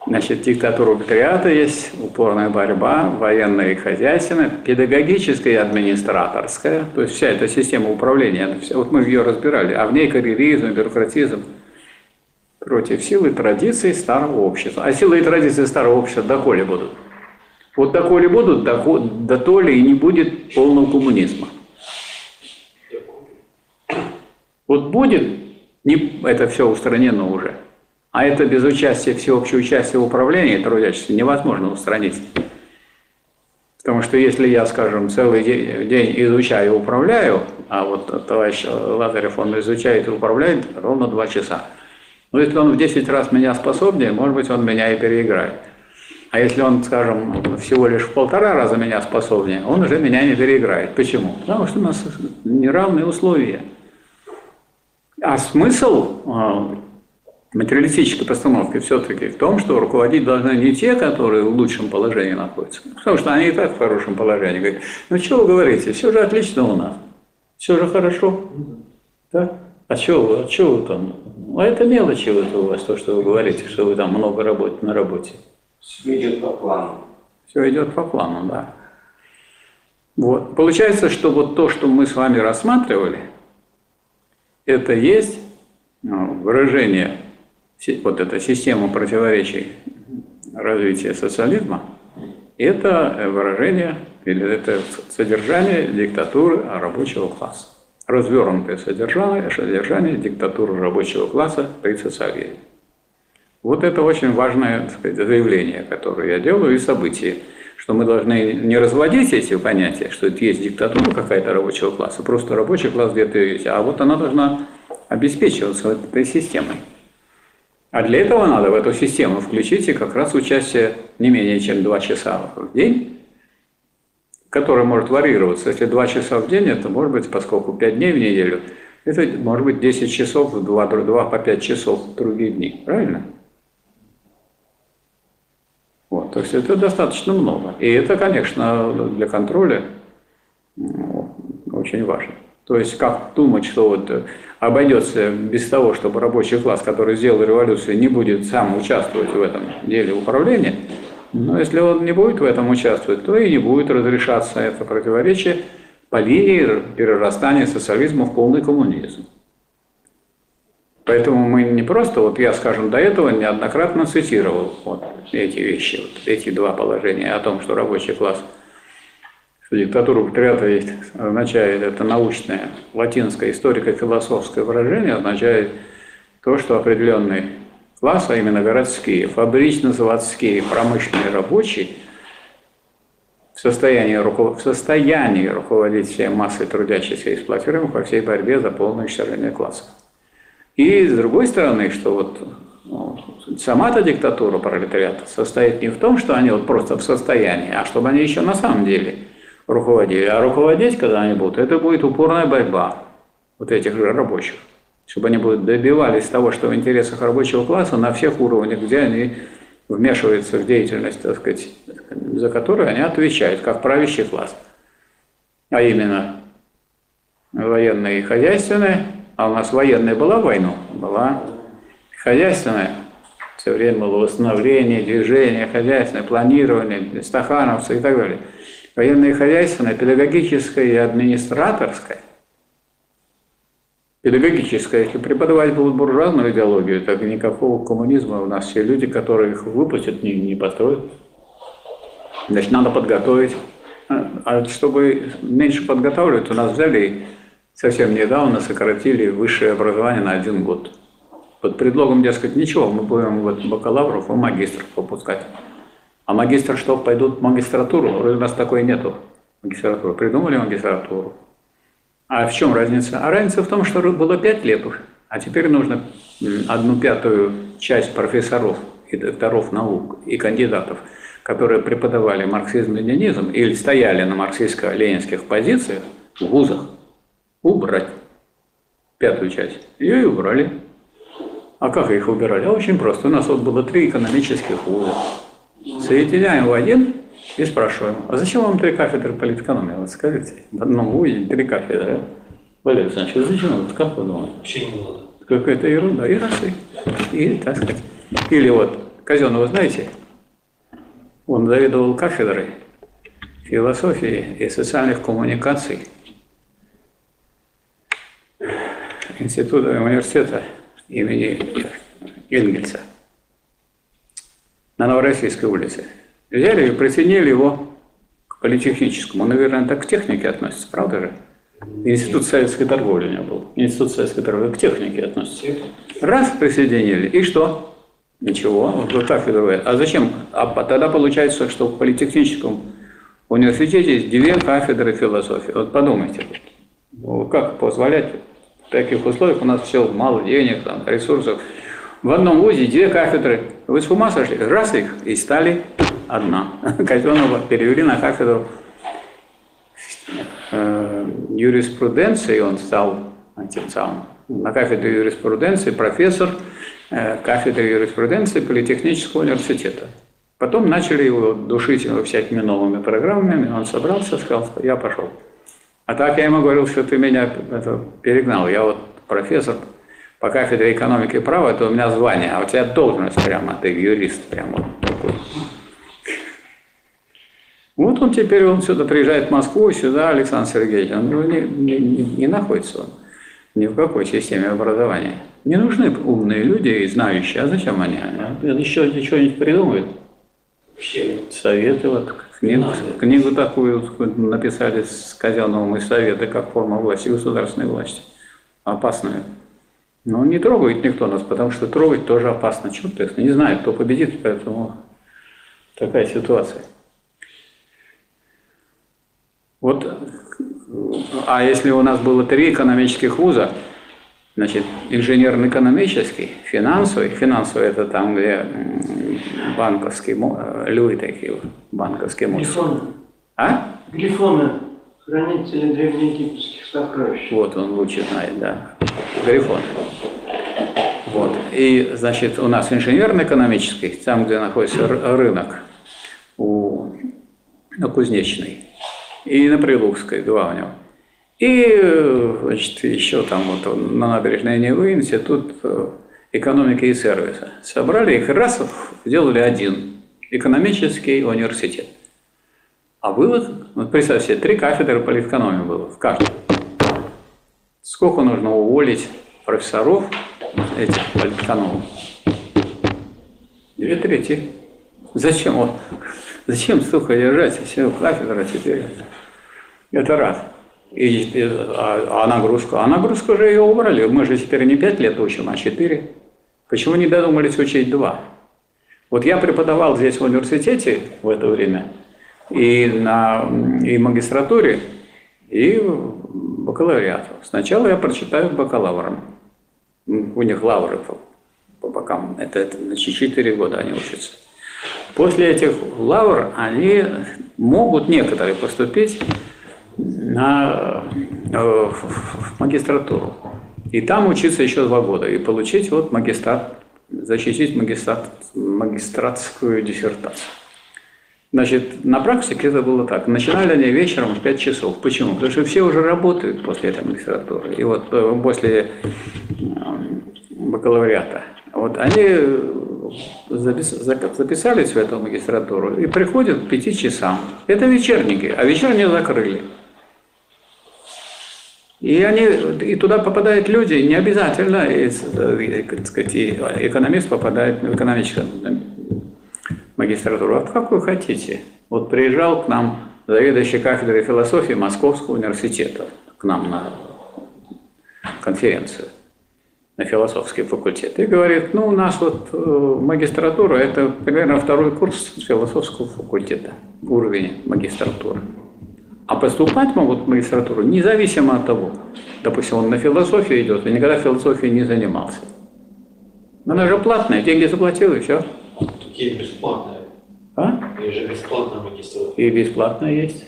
значит, диктатура пролетариата есть, упорная борьба, военная и хозяйственная, педагогическая и администраторская, то есть вся эта система управления, вот мы ее разбирали, а в ней карьеризм, бюрократизм против силы и традиций старого общества. А силы и традиции старого общества доколе будут? Вот доколе будут, до то ли и не будет полного коммунизма. Вот будет, не, это все устранено уже. А это без участия, всеобщего участия в управлении трудящихся невозможно устранить. Потому что если я, скажем, целый день изучаю и управляю, а вот товарищ Лазарев, он изучает и управляет ровно два часа. Но если он в 10 раз меня способнее, может быть, он меня и переиграет. А если он, скажем, всего лишь в полтора раза меня способнее, он уже меня не переиграет. Почему? Потому что у нас неравные условия. А смысл а, материалистической постановки все-таки в том, что руководить должны не те, которые в лучшем положении находятся, потому что они и так в хорошем положении. Говорят, ну что вы говорите, все же отлично у нас, все же хорошо. Да? А что вы, а что вы там? А это мелочи вот у вас, то, что вы говорите, что вы там много работаете на работе. Все идет по плану. Все идет по плану, да. Вот. Получается, что вот то, что мы с вами рассматривали, это есть ну, выражение вот эта система противоречий развития социализма, это выражение или это содержание диктатуры рабочего класса. Развернутое содержание, содержание диктатуры рабочего класса при социализме. Вот это очень важное сказать, заявление, которое я делаю, и событие, что мы должны не разводить эти понятия, что это есть диктатура какая-то рабочего класса, просто рабочий класс где-то есть, а вот она должна обеспечиваться этой системой. А для этого надо в эту систему включить и как раз участие не менее чем 2 часа в день, которое может варьироваться. Если 2 часа в день, это может быть, поскольку 5 дней в неделю, это может быть 10 часов, 2, 2 по 5 часов в другие дни. Правильно? Вот, то есть это достаточно много. И это, конечно, для контроля очень важно. То есть как думать, что вот обойдется без того, чтобы рабочий класс, который сделал революцию, не будет сам участвовать в этом деле управления, но если он не будет в этом участвовать, то и не будет разрешаться это противоречие по линии перерастания социализма в полный коммунизм. Поэтому мы не просто, вот я, скажем, до этого неоднократно цитировал вот эти вещи, вот эти два положения о том, что рабочий класс – Диктатура пролетариата есть, означает, это научное, латинское, историко-философское выражение, означает то, что определенный класс, а именно городские, фабрично-заводские, промышленные рабочие, в состоянии, в состоянии руководить всей массой трудящихся и эксплуатируемых во всей борьбе за полное уничтожение классов. И с другой стороны, что вот ну, сама-то диктатура пролетариата состоит не в том, что они вот просто в состоянии, а чтобы они еще на самом деле – руководили. А руководить, когда они будут, это будет упорная борьба вот этих же рабочих. Чтобы они будут добивались того, что в интересах рабочего класса на всех уровнях, где они вмешиваются в деятельность, так сказать, за которую они отвечают, как правящий класс. А именно военная и хозяйственная. А у нас военная была войну, была хозяйственная. Все время было восстановление, движение, хозяйственное, планирование, стахановцы и так далее – военное и хозяйственное, педагогическое и администраторское. Педагогическое, если преподавать будут буржуазную идеологию, так никакого коммунизма у нас все люди, которые их выпустят, не, не построят. Значит, надо подготовить. А, а чтобы меньше подготавливать, у нас взяли совсем недавно сократили высшее образование на один год. Под предлогом, дескать, ничего, мы будем вот бакалавров и магистров выпускать. А магистр что, пойдут в магистратуру? Вроде у нас такой нету магистратуры. Придумали магистратуру. А в чем разница? А разница в том, что было пять лет, а теперь нужно одну пятую часть профессоров и докторов наук и кандидатов, которые преподавали марксизм-ленинизм или стояли на марксистско-ленинских позициях в вузах, убрать пятую часть. Ее и убрали. А как их убирали? А очень просто. У нас вот было три экономических вуза. Соединяем в один и спрашиваем, а зачем вам три кафедры политэкономии? Вот скажите, в одном вузе три кафедры. Валерий Александрович, а зачем? Вот как вы думаете? Вообще не надо. Какая-то ерунда. И раз и так сказать, или вот Казенного знаете, он заведовал кафедрой философии и социальных коммуникаций Института университета имени Энгельса на Новороссийской улице. Взяли и присоединили его к политехническому. Наверное, так к технике относится, правда же? Институт советской торговли у него был. Институт советской торговли к технике относится. Раз присоединили, и что? Ничего, вот так и А зачем? А тогда получается, что в политехническом университете есть две кафедры философии. Вот подумайте, ну, как позволять таких условиях, у нас все мало денег, там, ресурсов. В одном вузе две кафедры. Вы с ума сошли? Раз их, и стали одна. Казенова перевели на кафедру э, юриспруденции, он стал тем самым на кафедре юриспруденции профессор э, кафедры юриспруденции Политехнического университета. Потом начали его душить его всякими новыми программами, он собрался, сказал, я пошел. А так я ему говорил, что ты меня это, перегнал, я вот профессор по кафедре экономики и права, это у меня звание, а у тебя должность прямо, ты юрист прямо вот такой. Вот он теперь, он сюда приезжает в Москву, сюда Александр Сергеевич, он не, не, не, не находится он ни в какой системе образования. Не нужны умные люди и знающие. А зачем они? Они еще что-нибудь придумают. Советы, вот книгу, книгу такую написали с Казановым и советы, как форма власти, государственной власти. Опасную. Но не трогает никто нас, потому что трогать тоже опасно. Черт их не знает, кто победит, поэтому такая ситуация. Вот а если у нас было три экономических вуза, значит, инженерно-экономический, финансовый, финансовый это там, где банковские люди такие, банковские мозги. Глифоны. А? Глифоны, хранители древнеегипетских сокровищ. Вот он лучше знает, да. Грифон. Вот. И, значит, у нас инженерно-экономический, там, где находится рынок, у, на Кузнечной, и на Прилукской, два у него. И, значит, еще там вот на набережной Невы институт э, экономики и сервиса. Собрали их раз, сделали один экономический университет. А было, вот представьте себе, три кафедры политэкономии было в каждом. Сколько нужно уволить профессоров этих политэкономов? Две трети. Зачем вот Зачем столько держать все кафедра теперь? Это раз. И, и, а, а нагрузку? А нагрузку же ее убрали. Мы же теперь не пять лет учим, а четыре. Почему не додумались учить два? Вот я преподавал здесь в университете в это время, и на и магистратуре, и бакалавриат. Сначала я прочитаю бакалаврам. У них лавры по бокам. Это, это значит, 4 года они учатся. После этих лавр они могут некоторые поступить на э, в магистратуру. И там учиться еще два года и получить вот магистрат, защитить магистрат, магистратскую диссертацию. Значит, на практике это было так. Начинали они вечером в 5 часов. Почему? Потому что все уже работают после этой магистратуры. И вот э, после э, бакалавриата. Вот они записались в эту магистратуру и приходят к пяти часам. Это вечерники, а вечерние закрыли. И, они, и туда попадают люди, не обязательно, и, так сказать, и экономист попадает в экономическую магистратуру. А в какую хотите? Вот приезжал к нам заведующий кафедрой философии Московского университета, к нам на конференцию на философский факультет. И говорит, ну, у нас вот э, магистратура, это примерно второй курс философского факультета, уровень магистратуры. А поступать могут в магистратуру независимо от того, допустим, он на философию идет, и никогда философией не занимался. Но она же платная, деньги заплатил, и все. Такие бесплатные. А? И же бесплатная магистратура. И бесплатная есть.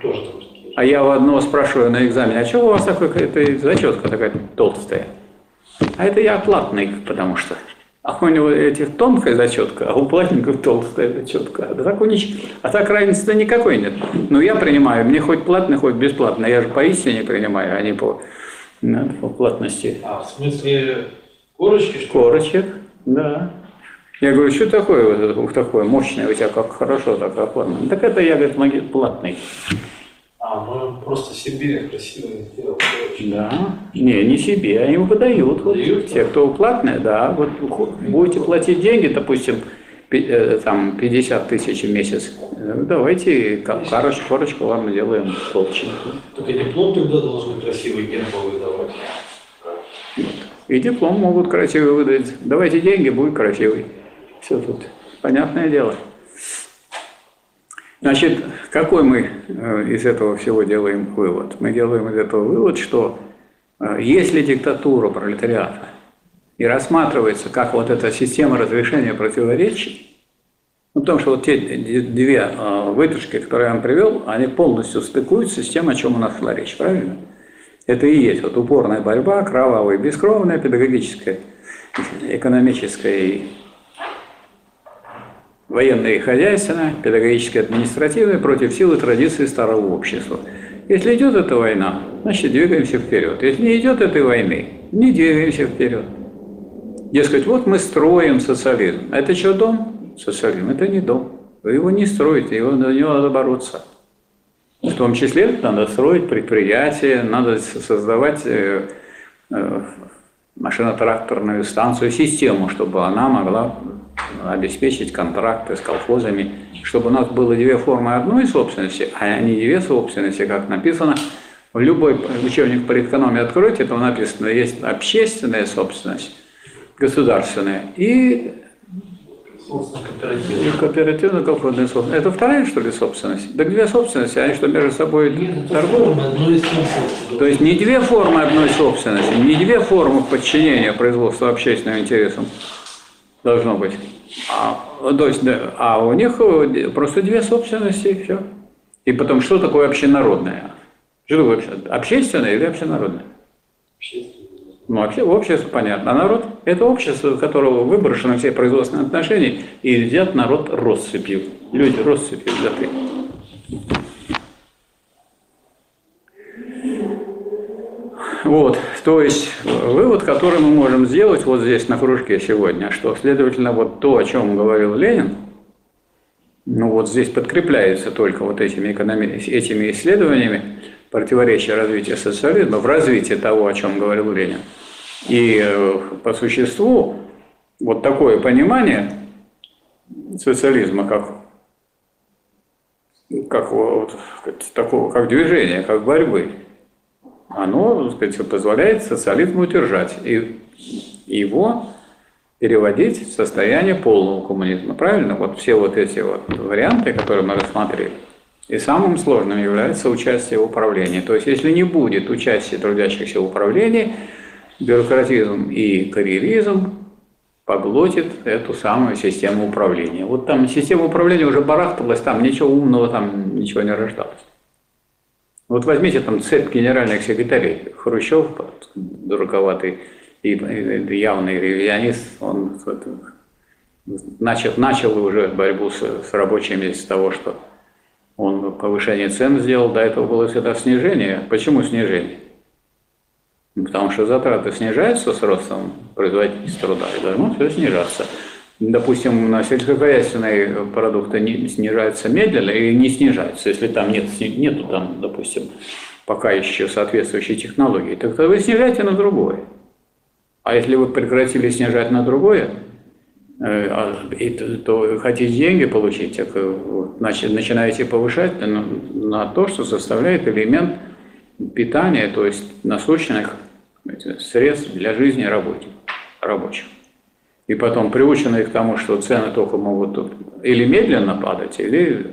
Тоже там такие. А я у одного спрашиваю на экзамене, а что у вас такая зачетка такая толстая? А это я платный, потому что. А у него эти тонкая зачетка, а у платников толстая зачетка. А так, у них, а так разницы никакой нет. Но я принимаю, мне хоть платный, хоть бесплатно. Я же поистине принимаю, а не по, по платности. А, в смысле корочки, что? Корочек. Да. Я говорю, что такое вот такое мощное у тебя, как хорошо так оформлено. Так это я, говорит, платный. А, ну просто себе красиво сделал. Да. Не, не себе, они выдают. Вот Выдают? те, кто платные, да. Вот будете платить деньги, допустим, э, там 50 тысяч в месяц. э, Давайте корочку, корочку вам сделаем полчинку. Только диплом тогда должны красивый гербовый давать. И диплом могут красивый выдать. Давайте деньги, будет красивый. Все тут понятное дело. Значит, какой мы э, из этого всего делаем вывод? Мы делаем из этого вывод, что э, если диктатура пролетариата и рассматривается как вот эта система разрешения противоречий, ну, потому что вот те две э, вытяжки, которые я вам привел, они полностью стыкуются с тем, о чем у нас шла речь, правильно? Это и есть вот упорная борьба, кровавая, бескровная, педагогическая, экономическая и военная и хозяйственная, педагогическая и административная против сил и традиций старого общества. Если идет эта война, значит двигаемся вперед. Если не идет этой войны, не двигаемся вперед. Дескать, вот мы строим социализм. А Это что, дом? Социализм. Это не дом. Вы его не строите, его, за него надо бороться. В том числе надо строить предприятия, надо создавать э, э, машино-тракторную станцию, систему, чтобы она могла обеспечить контракты с колхозами, чтобы у нас было две формы одной собственности, а не две собственности, как написано. В любой учебник по экономии откройте, там написано, есть общественная собственность, государственная и Кооперативный. кооперативно-колхозная собственность. Это вторая, что ли, собственность? Так две собственности, они что, между собой Нет, торгуют? То есть не две формы одной собственности, не две формы подчинения производства общественным интересам должно быть. А, то есть, да, а у них э, просто две собственности и все. И потом, что такое общенародное? Что такое обще- общественное или общенародное? Общественный. Ну, вообще, общество понятно. А народ – это общество, у которого выброшены все производственные отношения, и взят народ россыпью. Люди россыпью взяты. Вот, то есть вывод, который мы можем сделать вот здесь на кружке сегодня, что, следовательно, вот то, о чем говорил Ленин, ну вот здесь подкрепляется только вот этими, экономи- этими исследованиями противоречия развития социализма в развитии того, о чем говорил Ленин. И э, по существу вот такое понимание социализма как, как такого, как движения, как борьбы, оно так сказать, позволяет социализму удержать и его переводить в состояние полного коммунизма. Правильно? Вот все вот эти вот варианты, которые мы рассмотрели. И самым сложным является участие в управлении. То есть, если не будет участия трудящихся в управлении, бюрократизм и карьеризм поглотит эту самую систему управления. Вот там система управления уже барахталась, там ничего умного, там ничего не рождалось. Вот возьмите там цепь генеральных секретарей. Хрущев, дураковатый и явный ревизионист, он начал, начал уже борьбу с, с рабочими с того, что он повышение цен сделал, до этого было всегда снижение. Почему снижение? Ну, Потому что затраты снижаются с ростом производительности труда, и должно все снижаться. Допустим, на сельскохозяйственные продукты не снижаются медленно или не снижаются, если там нет, нету там, допустим, пока еще соответствующей технологии, так то вы снижаете на другое. А если вы прекратили снижать на другое, и то, то вы хотите деньги получить, так э, вот, значит, начинаете повышать на, на то, что составляет элемент питания, то есть насущных средств для жизни рабочих. рабочих. И потом приученные к тому, что цены только могут или медленно падать, или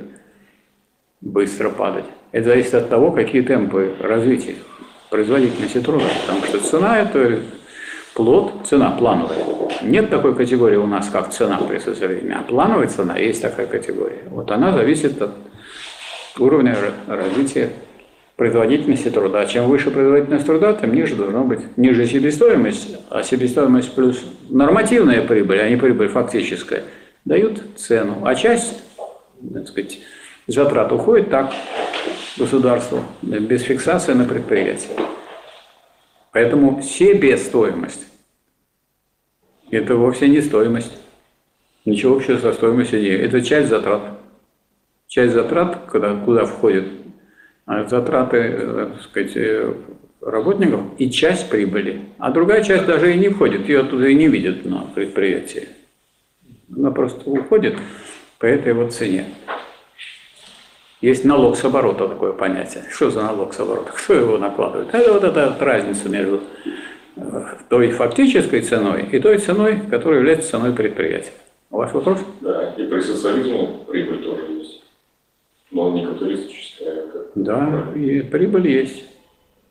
быстро падать. Это зависит от того, какие темпы развития производительности труда. Потому что цена – это плод, цена плановая. Нет такой категории у нас, как цена при социализме, а плановая цена есть такая категория. Вот она зависит от уровня развития производительности труда. Чем выше производительность труда, тем ниже должно быть ниже себестоимость, а себестоимость плюс нормативная прибыль, а не прибыль фактическая, дают цену. А часть, так сказать, затрат уходит так государству, без фиксации на предприятии. Поэтому себестоимость Это вовсе не стоимость. Ничего общего со стоимостью нет. Это часть затрат. Часть затрат, куда, куда входят а, затраты э, так сказать, э, работников и часть прибыли. А другая часть даже и не входит, ее туда и не видят на предприятии. Она просто уходит по этой вот цене. Есть налог с оборота такое понятие. Что за налог с оборота? Кто его накладывает? Это вот эта вот разница между э, той фактической ценой и той ценой, которая является ценой предприятия. У вас вопрос? Да, и при социализме прибыль тоже есть. Но не капиталистическая, как Да, и прибыль есть.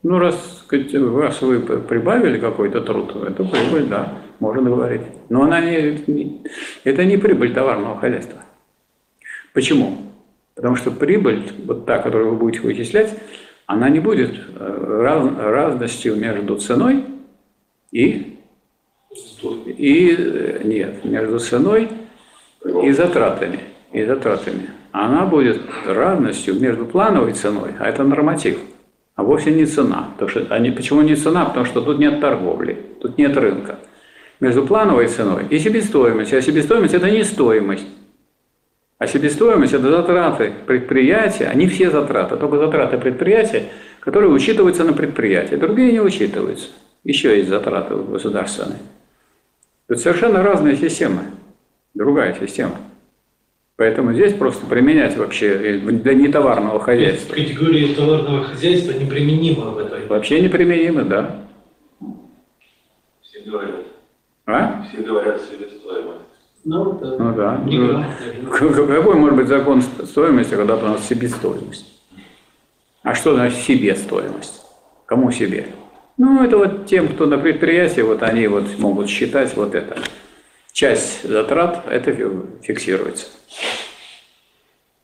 Ну, раз вас вы прибавили какой-то труд, это прибыль, да, можно говорить. Но она не- это не прибыль товарного хозяйства. Почему? Потому что прибыль, вот та, которую вы будете вычислять, она не будет э, раз- разностью между ценой и, и э, нет, между ценой и затратами. И затратами. Она будет разностью между плановой ценой, а это норматив, а вовсе не цена. Потому что, а не, почему не цена? Потому что тут нет торговли, тут нет рынка. Между плановой ценой и себестоимостью. А себестоимость – это не стоимость. А себестоимость – это затраты предприятия, они все затраты, только затраты предприятия, которые учитываются на предприятии, другие не учитываются. Еще есть затраты государственные. Это совершенно разные системы, другая система. Поэтому здесь просто применять вообще для нетоварного хозяйства. Категория товарного хозяйства неприменима в этой. Вообще неприменимо, да. все говорят. А? Все говорят себестоимость. Ну, да. Ну да. Неграмотно. Какой может быть закон стоимости, когда у нас себестоимость? А что значит себестоимость? Кому себе? Ну, это вот тем, кто на предприятии, вот они вот могут считать вот это. Часть затрат, это фи- фиксируется.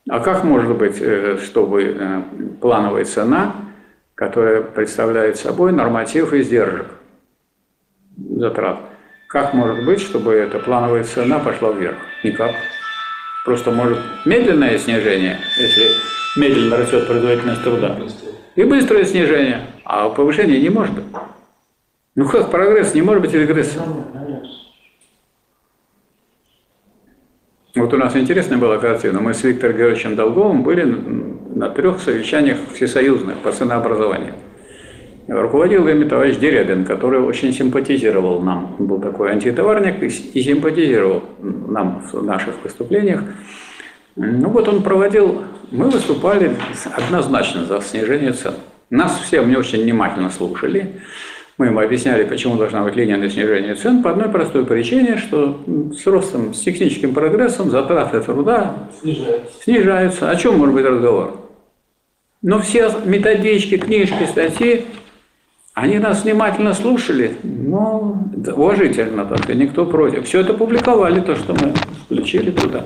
А как может быть, э, чтобы э, плановая цена, которая представляет собой норматив издержек затрат, как может быть, чтобы эта плановая цена пошла вверх? Никак. Просто может медленное снижение, если медленно растет производительность труда, и быстрое снижение, а повышение не может быть. Ну как прогресс не может быть регрессом? Вот у нас интересная была картина. Мы с Виктором Георгиевичем Долговым были на трех совещаниях всесоюзных по ценообразованию. Руководил ими товарищ Дерябин, который очень симпатизировал нам. Он был такой антитоварник и симпатизировал нам в наших выступлениях. Ну вот он проводил, мы выступали однозначно за снижение цен. Нас все не очень внимательно слушали. Мы им объясняли, почему должна быть линия на снижение цен по одной простой причине, что с ростом, с техническим прогрессом затраты труда Снижается. снижаются. О чем может быть разговор? Но все методички, книжки, статьи, они нас внимательно слушали, но уважительно, сказать, никто против. Все это публиковали, то, что мы включили туда.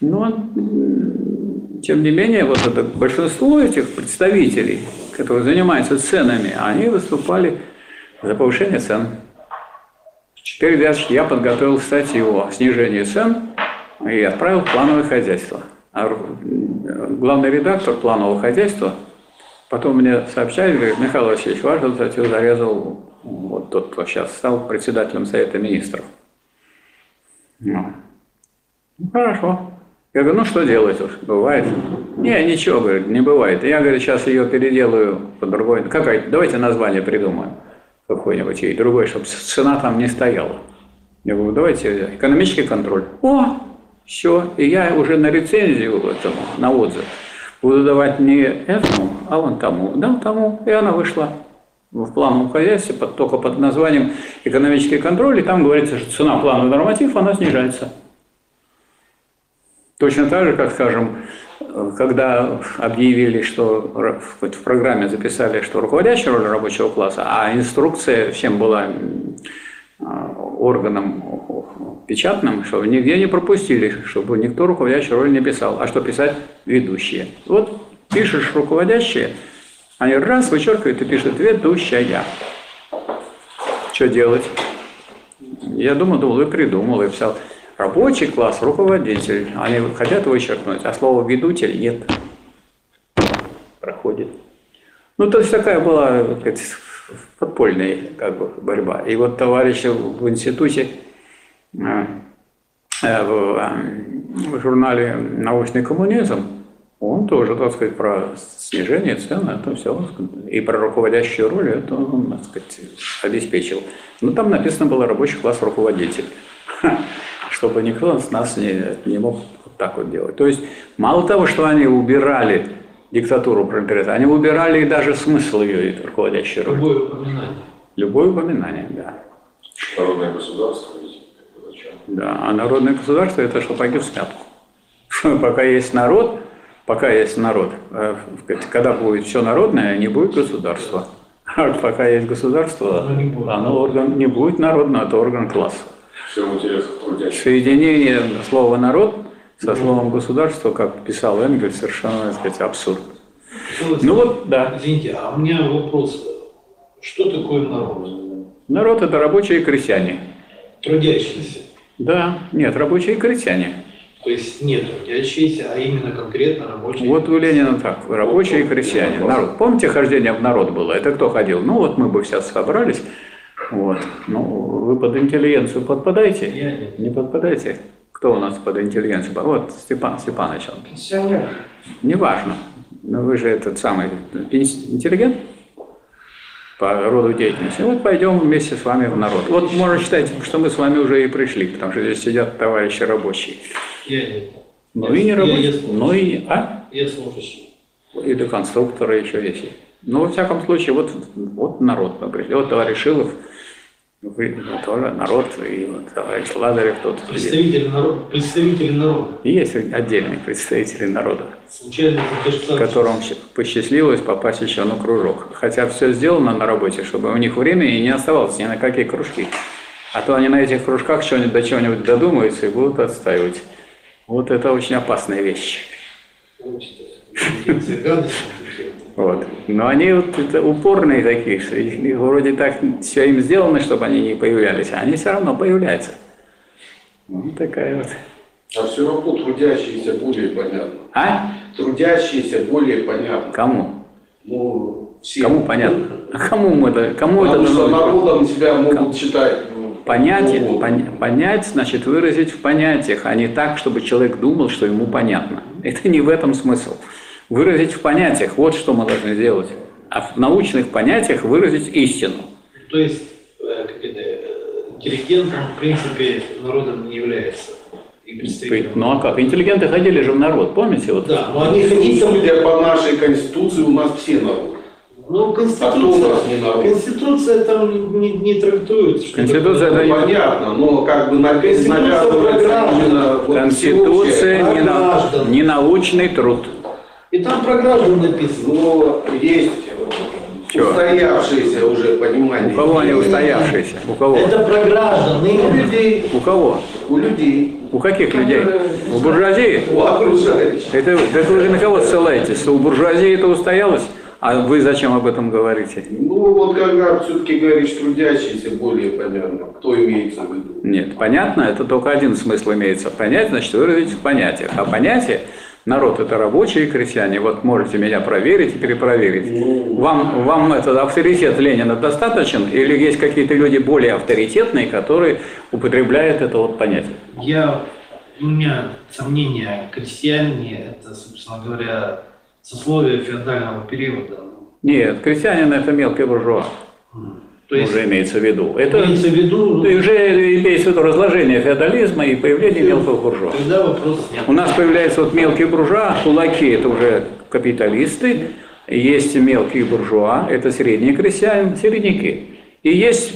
Но, тем не менее, вот это большинство этих представителей, которые занимаются ценами, они выступали за повышение цен. Теперь я, подготовил статью о снижении цен и отправил в плановое хозяйство. А главный редактор планового хозяйства потом мне сообщает, говорит, Михаил Васильевич, вашу статью зарезал вот тот, кто сейчас стал председателем Совета Министров. Ну, Ну, хорошо. Я говорю, ну что делать уж, бывает. Не, ничего, говорит, не бывает. Я, говорю, сейчас ее переделаю по другой. Какая, давайте название придумаем какое-нибудь и другое, чтобы цена там не стояла. Я говорю, давайте экономический контроль. О, все, и я уже на рецензию этому, на отзыв буду давать не этому, а вон тому. Дал тому, и она вышла в плановом хозяйстве под, только под названием экономический контроль, и там говорится, что цена плановый норматив, она снижается. Точно так же, как, скажем, когда объявили, что в программе записали, что руководящая роль рабочего класса, а инструкция всем была м, а, органом печатным, что нигде не пропустили, чтобы никто руководящую роль не писал, а что писать ведущие. Вот пишешь руководящие, они раз вычеркивают и пишут ведущая. Что делать? Я думал, думал, и придумал, и писал. Рабочий класс, руководитель. Они хотят вычеркнуть, а слово ведущий нет. Проходит. Ну, то есть такая была так подпольная как бы, борьба. И вот товарищи в институте в, э, в журнале «Научный коммунизм», он тоже, так сказать, про снижение цен, это все, и про руководящую роль это он, так сказать, обеспечил. Но там написано было «рабочий класс руководитель», чтобы никто с нас не, не мог вот так вот делать. То есть мало того, что они убирали диктатуру пролетариата, они убирали и даже смысл ее, руководящей роли. Любое упоминание. Любое упоминание, да. Народное государство? Да, а народное государство – это шелпаки в смятку. Пока есть народ, пока есть народ, э, когда будет все народное, не будет государства. А пока есть государство, Оно орган, не будет народно, это орган класса. Соединение слова «народ» со словом «государство», как писал Энгельс, совершенно, так сказать, абсурд. Ну вот, да. Извините, а у меня вопрос. Что такое народ? Народ – это рабочие и крестьяне. Трудящиеся. Да, нет, рабочие и крестьяне. То есть не трудящиеся, а именно конкретно рабочие. Вот у Ленина так, рабочие и крестьяне. Народ. Помните, хождение в народ было? Это кто ходил? Ну вот мы бы сейчас собрались. Вот. Ну, вы под интеллигенцию подпадаете? Я нет. Не подпадаете? Кто у нас под интеллигенцию? Вот Степан Степанович. он. Пенсионер. Неважно. Но вы же этот самый интеллигент по роду деятельности. Вот пойдем вместе с вами в народ. Вот можно считать, что мы с вами уже и пришли, потому что здесь сидят товарищи рабочие. Ну и не рабочие. Ну и... А? Я слушающий. или конструкторы еще есть. Но во всяком случае, вот, вот народ мы пришли. Вот товарищ Шилов, вы тоже народ, и вот товарищ Лазарев тут. Представители народа. Представители народа. И есть отдельные представители народа, Случайно которым посчастливилось попасть еще на кружок. Хотя все сделано на работе, чтобы у них времени не оставалось ни на какие кружки. А то они на этих кружках что-нибудь до чего-нибудь додумаются и будут отстаивать. Вот это очень опасная вещь. Вот. Но они вот это упорные такие, что их вроде так все им сделано, чтобы они не появлялись, а они все равно появляются. Вот такая вот. А все равно трудящиеся более понятно. А? Трудящиеся более понятно. Кому? Ну, все. Кому понятно? А кому мы это? Кому это Потому что нужно? народом себя могут считать. ну, Понятие, ну, пон- понять, значит, выразить в понятиях, а не так, чтобы человек думал, что ему понятно. Это не в этом смысл. Выразить в понятиях, вот что мы должны сделать. А в научных понятиях выразить истину. То есть, э, э, интеллигентом, в принципе, народом не является. Ну а как? Интеллигенты ходили же в народ, помните? Вот Да, но Они там... судя по нашей конституции, у нас все народы. Ну, А Конституция, народ? Конституция там не, не трактует. Конституция это Ну, понятно, но как бы на Конституция вот Конституция не, на- не научный труд. И там про граждан написано. Но есть Чё? устоявшееся уже понимание. У кого они устоявшиеся? У кого? Это про граждан. У людей, У кого? у людей, У каких людей? У буржуазии? у окружающих. Это, это вы на кого ссылаетесь? У буржуазии это устоялось? А вы зачем об этом говорите? Ну вот когда все-таки говоришь трудящиеся, более понятно, кто имеется в виду. Нет, понятно, это только один смысл имеется. Понять, значит, выразить в понятиях. А понятие, народ – это рабочие и крестьяне. Вот можете меня проверить и перепроверить. Вам, вам этот авторитет Ленина достаточен? Или есть какие-то люди более авторитетные, которые употребляют это вот понятие? Я, у меня сомнения, крестьяне, это, собственно говоря, сословие феодального периода. Нет, крестьянин – это мелкий буржуа. То есть, уже имеется в виду. Это имеется в виду, уже имеется в виду разложение феодализма и появление мелкого буржуа. тогда вопрос нет. У нас появляется вот мелкие буржуа, кулаки – это уже капиталисты, есть мелкие буржуа, это средние крестьяне, середняки. И есть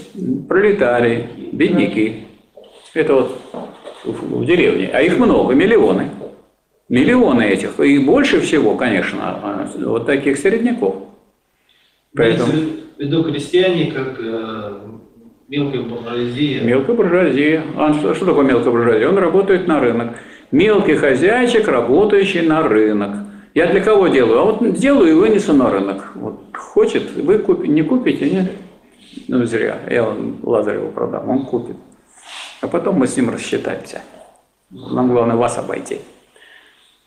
пролетарии, бедняки. Это вот в, деревне. А их много, миллионы. Миллионы этих. И больше всего, конечно, вот таких середняков. Поэтому виду крестьяне как э, мелкая буржуазия. мелкая буржуазия. А что, что такое мелкая буржуазия? Он работает на рынок. Мелкий хозяйчик, работающий на рынок. Я для кого делаю? А вот делаю и вынесу на рынок. Вот хочет, вы купи- не купите, нет? Ну, зря. Я вон Лазареву продам, он купит. А потом мы с ним рассчитаемся. Нам главное вас обойти.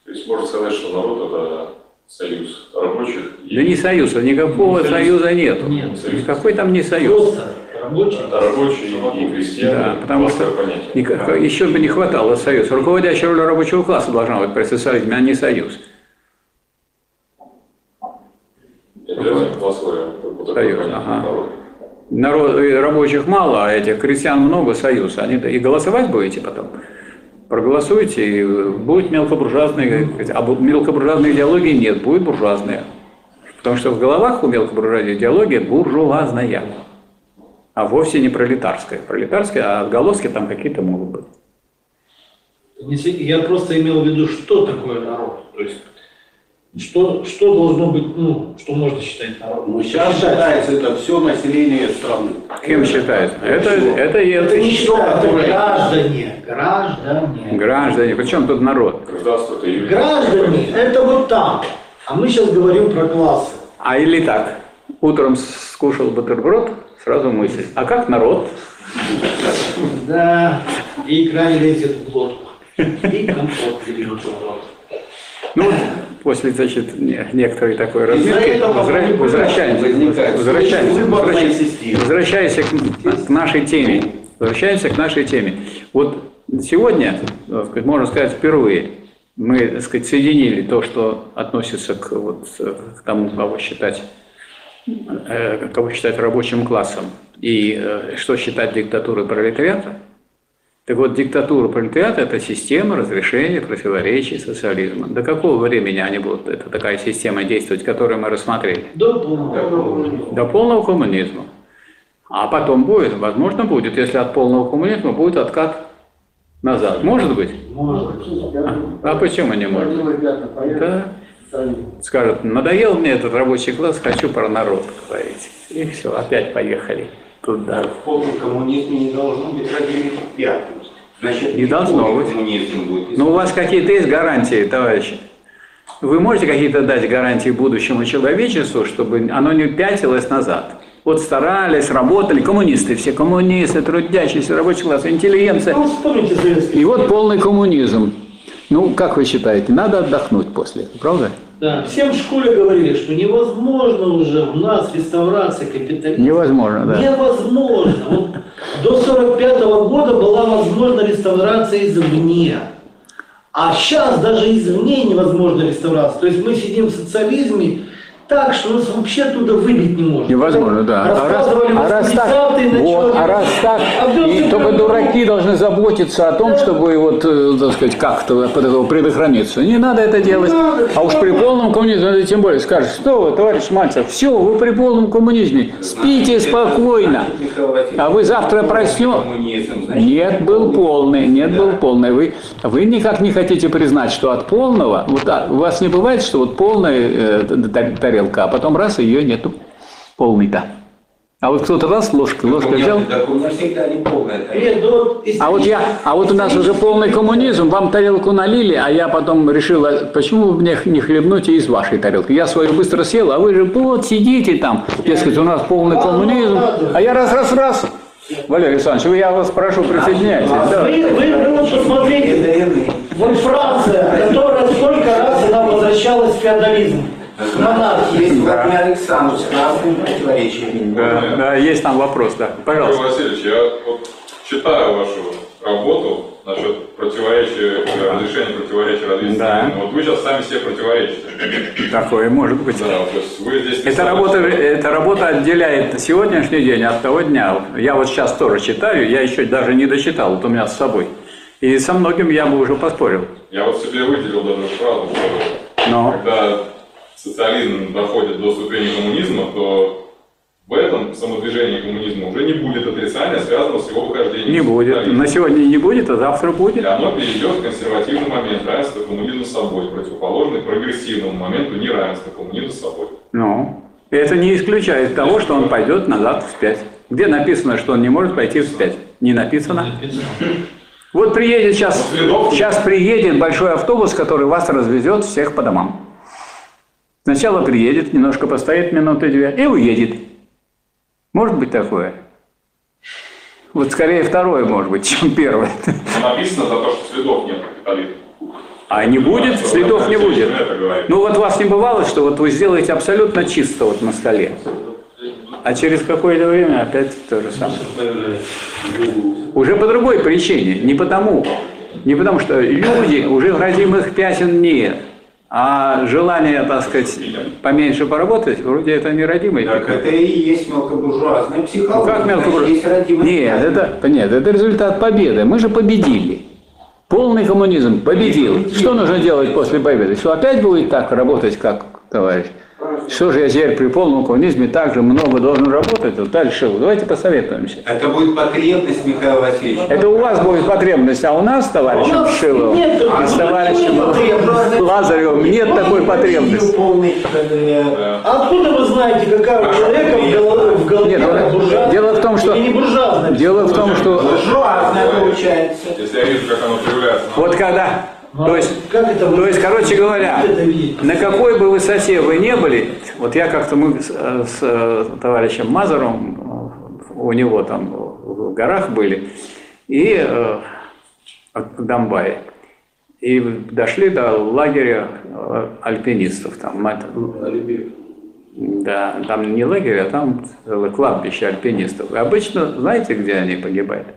То есть можно сказать, что народ это союз рабочих и Да не союза, никакого Союз. союза нет. Нет. Никакой там не союз. Просто Рабочий? Рабочие и крестьяне. Да, потому что классовое понятие. и как- еще бы не хватало союз. Руководящая роль рабочего класса должна быть при социализме, а не союз. Это классовое Союз, понятие ага. Народ, и рабочих мало, а этих крестьян много, союз. Они и голосовать будете потом. Проголосуйте, и будет мелкобуржуазная, а бу- мелкобуржуазной идеологии нет, будет буржуазная. Потому что в головах у мелкобуржуазной идеологии буржуазная, а вовсе не пролетарская. Пролетарская, а отголоски там какие-то могут быть. Я просто имел в виду, что такое народ. То есть, что, что должно быть, ну, что можно считать народом. Ну, сейчас считается это все население страны. Кем считается? Это, это, и- Это не что, это граждане. Граждане. граждане. Причем тут народ? Гражданство это. Граждане, это вот там. А мы сейчас говорим про классы. А или так, утром скушал бутерброд, сразу мысль, а как народ? Да, и икра лезет в глотку. И компот не льет в рот. Ну, после, значит, не- некоторой такой манипуляции возвращаемся, возвращаемся, возвращаемся, возвращаемся к, к нашей теме. Возвращаемся к нашей теме. Вот сегодня, сказать, можно сказать, впервые мы, так сказать, соединили то, что относится к, вот, к тому, кого считать, э, кого считать рабочим классом, и э, что считать диктатурой пролетариата. Так вот, диктатура пролетариата – это система разрешения противоречий социализма. До какого времени они будут, это такая система действовать, которую мы рассмотрели? До полного. До полного коммунизма. А потом будет, возможно, будет, если от полного коммунизма будет откат назад. Может быть? Может. А почему не может? Да. Скажут, надоел мне этот рабочий класс, хочу про народ говорить. И все, опять поехали туда. В полном коммунизме не должно быть разделения пятниц. Значит, Не должно быть. коммунизм будет. Но у вас какие-то есть гарантии, товарищи? Вы можете какие-то дать гарантии будущему человечеству, чтобы оно не пятилось назад? Вот старались, работали, коммунисты все, коммунисты, трудящиеся, рабочий класс, интеллигенция. Ну. И вот полный коммунизм. Ну, как вы считаете, надо отдохнуть после этого, правда? Да. Всем в школе говорили, что невозможно уже у нас реставрация капитализма. Невозможно, да. Невозможно. Вот до 45 года была возможна реставрация извне. А сейчас даже извне невозможна реставрация. То есть мы сидим в социализме так, что нас вообще оттуда выбить не можно. Невозможно, да. А раз, а раз так, 80-е, на вот, а раз так, А и только дураки должны заботиться о том, чтобы вот, э, так сказать, как-то под этого предохраниться. Не надо это делать. надо, а уж при полном коммунизме, тем более скажешь, что вы, товарищ Мальцев, все, вы при полном коммунизме, спите спокойно. А вы завтра проснете. Нет, был полный, нет, был полный. Вы, вы никак не хотите признать, что от полного, вот а, у вас не бывает, что вот полная э, тарелка, а потом раз ее нету полный-то. А вот кто-то раз ложкой, ложкой взял, Так у меня всегда не полная тарелка. Нет, ну а вот я, а вот у нас уже полный коммунизм, вам тарелку налили, а я потом решила, почему вы мне не хлебнуть из вашей тарелки? Я свою быстро съел, а вы же вот сидите там, дескать, у нас полный коммунизм, а я раз-раз-раз. Валерий Александрович, я вас прошу, присоединяйтесь. Да. Вы, вы, вот посмотрите, вот Франция, которая сколько раз она возвращалась в феодализм, в монархию. Есть Владимир Александрович с разными противоречиями. Да, да, есть там вопрос, да. Пожалуйста. Васильевич, я вот читаю вашу работу насчет противоречия, э, разрешения противоречия развития. Да. Вот вы сейчас сами себе противоречите. Такое может быть. Да, то есть вы здесь... Эта работа, эта работа отделяет сегодняшний день от того дня. Я вот сейчас тоже читаю, я еще даже не дочитал, вот у меня с собой. И со многим я бы уже поспорил. Я вот себе выделил даже фразу, что Но когда социализм доходит до ступени коммунизма, то в этом самодвижении коммунизма уже не будет отрицания, связанного с его выхождением. не будет. На сегодня не будет, а завтра И будет. оно перейдет в консервативный момент равенства коммунизма с собой, противоположный прогрессивному моменту неравенства коммунизма с собой. Ну, это не исключает того, что он пойдет назад вспять. Где написано, что он не может пойти вспять? Не написано. Вот приедет сейчас, сейчас приедет большой автобус, который вас развезет всех по домам. Сначала приедет, немножко постоит минуты две и уедет. Может быть такое? Вот скорее второе может быть, чем первое. Но написано за то, что следов нет капитализма. А не будет, следов не будет. Ну вот вас не бывало, что вот вы сделаете абсолютно чисто вот на столе. а через какое-то время опять то же самое. Уже по другой причине, не потому, не потому что люди, уже родимых пятен нет, а желание, так сказать, поменьше поработать, вроде это не родимые Так это и есть мелкобуржуазная Ну, психология. как мелкобуржуазная? Нет, это, нет, это результат победы. Мы же победили. Полный коммунизм победил. Что нужно делать после победы? Что опять будет так работать, как товарищ? Что же я теперь при полном коммунизме так же много должен работать? Вот дальше, давайте посоветуемся. Это будет потребность Михаила Васильевича. Это у вас будет потребность, а у нас, с товарищем нас Шиловым, нет а с товарищем потребности. Лазаревым нет такой потребности. Полный, э, А откуда вы знаете, какая у человека в голове, в голове Нет, буржуазная дело в том, что- не буржуазная? Дело в том, что буржуазная получается. Если я вижу, как оно проявляется. вот когда, то есть, Как это то есть, короче говоря, на какой бы высоте вы не были, вот я как-то мы с, э, с, э, товарищем Мазаром, э, у него там в горах были, и э, в Донбайе. И дошли до лагеря альпинистов. Там, да, там не лагерь, а там целое кладбище альпинистов. И обычно, знаете, где они погибают?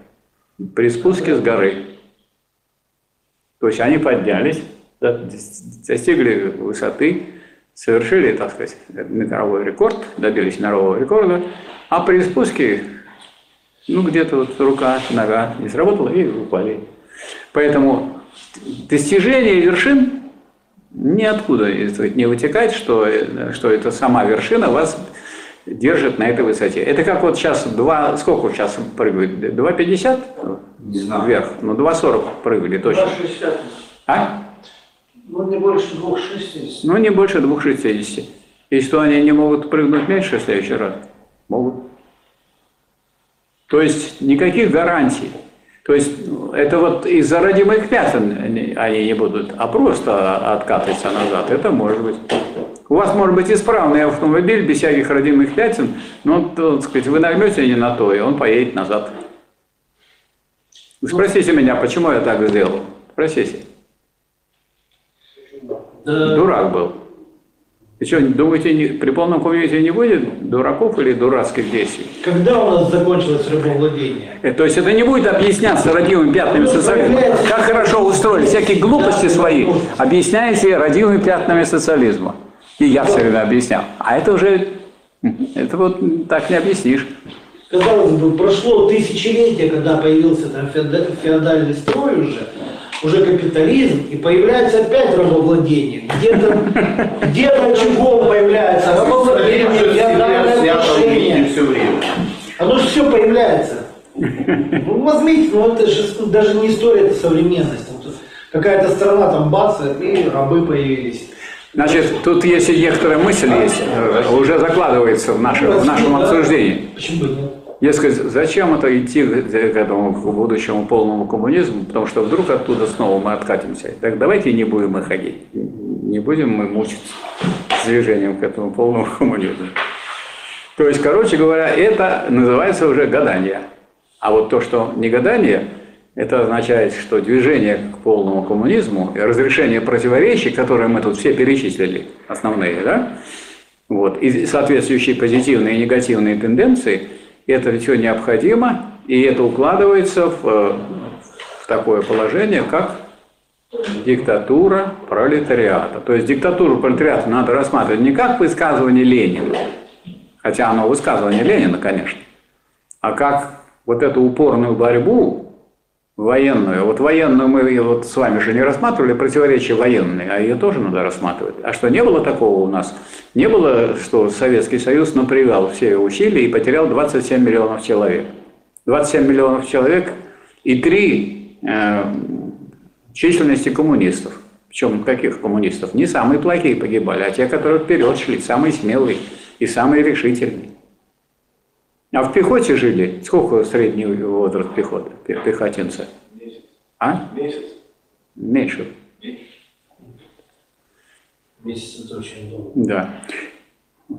При спуске с горы. То есть они поднялись, достигли высоты, совершили, так сказать, мировой рекорд, добились мирового рекорда, а при спуске, ну, где-то вот рука, нога не сработала и упали. Поэтому достижение вершин ниоткуда не вытекает, что, что это сама вершина вас держит на этой высоте. Это как вот сейчас два, сколько сейчас прыгают? 2,50 Не знаю. вверх? Ну, 2,40 прыгали точно. 2,60. А? Ну, не больше 2,60. Ну, не больше 2,60. И что, они не могут прыгнуть меньше в следующий раз? Могут. То есть никаких гарантий. То есть ну, это вот из-за родимых пятен они они не будут, а просто откатываться назад. Это может быть. У вас может быть исправный автомобиль без всяких родимых пятен, но, так сказать, вы нагнете не на то, и он поедет назад. Вы спросите меня, почему я так сделал? Спросите. Да, Дурак был. И что, думаете, не- при полном комьюнити не будет дураков или дурацких действий? Когда у нас закончилось рабовладение? Э, То есть это не будет объясняться родимыми пятнами Ну, социализма. Как хорошо устроили, всякие глупости свои объясняете родимыми пятнами социализма. И я все время объяснял. А это уже, это вот так не объяснишь. Казалось бы, прошло тысячелетие, когда появился там феода- феодальный строй уже, уже капитализм, и появляется опять рабовладение. Где-то где очагом появляется рабовладение, феодальное отношение. все время. Оно же все появляется. Ну, возьмите, ну это же даже не история, это современность. Вот Какая-то страна там бац, и рабы появились. Значит, тут есть и некоторая мысль есть, уже закладывается в, наше, в нашем обсуждении. Почему бы нет? Дескать, зачем это идти к к этому к будущему полному коммунизму, потому что вдруг оттуда снова мы откатимся. Так давайте не будем мы ходить, не будем мы мучиться с движением к этому полному коммунизму. То есть, короче говоря, это называется уже гадание. А вот то, что не гадание, это означает, что движение к полному коммунизму и разрешение противоречий, которые мы тут все перечислили, основные, да, вот, и соответствующие позитивные и негативные тенденции, это все необходимо, и это укладывается в, э, в такое положение, как диктатура пролетариата. То есть диктатуру пролетариата надо рассматривать не как высказывание Ленина, хотя оно высказывание Ленина, конечно, а как вот эту упорную борьбу военную. Вот военную мы вот с вами же не рассматривали, противоречия военные, а ее тоже надо рассматривать. А что, не было такого у нас? Не было, что Советский Союз напрягал все усилия и потерял 27 миллионов человек. 27 миллионов человек и три э, численности коммунистов. Причем каких коммунистов? Не самые плохие погибали, а те, которые вперед шли, самые смелые и самые решительные. А в пехоте жили? Сколько средний возраст пехоты, пе- пехотинца? А? Месяц. Меньше. Месяц это очень долго. Да.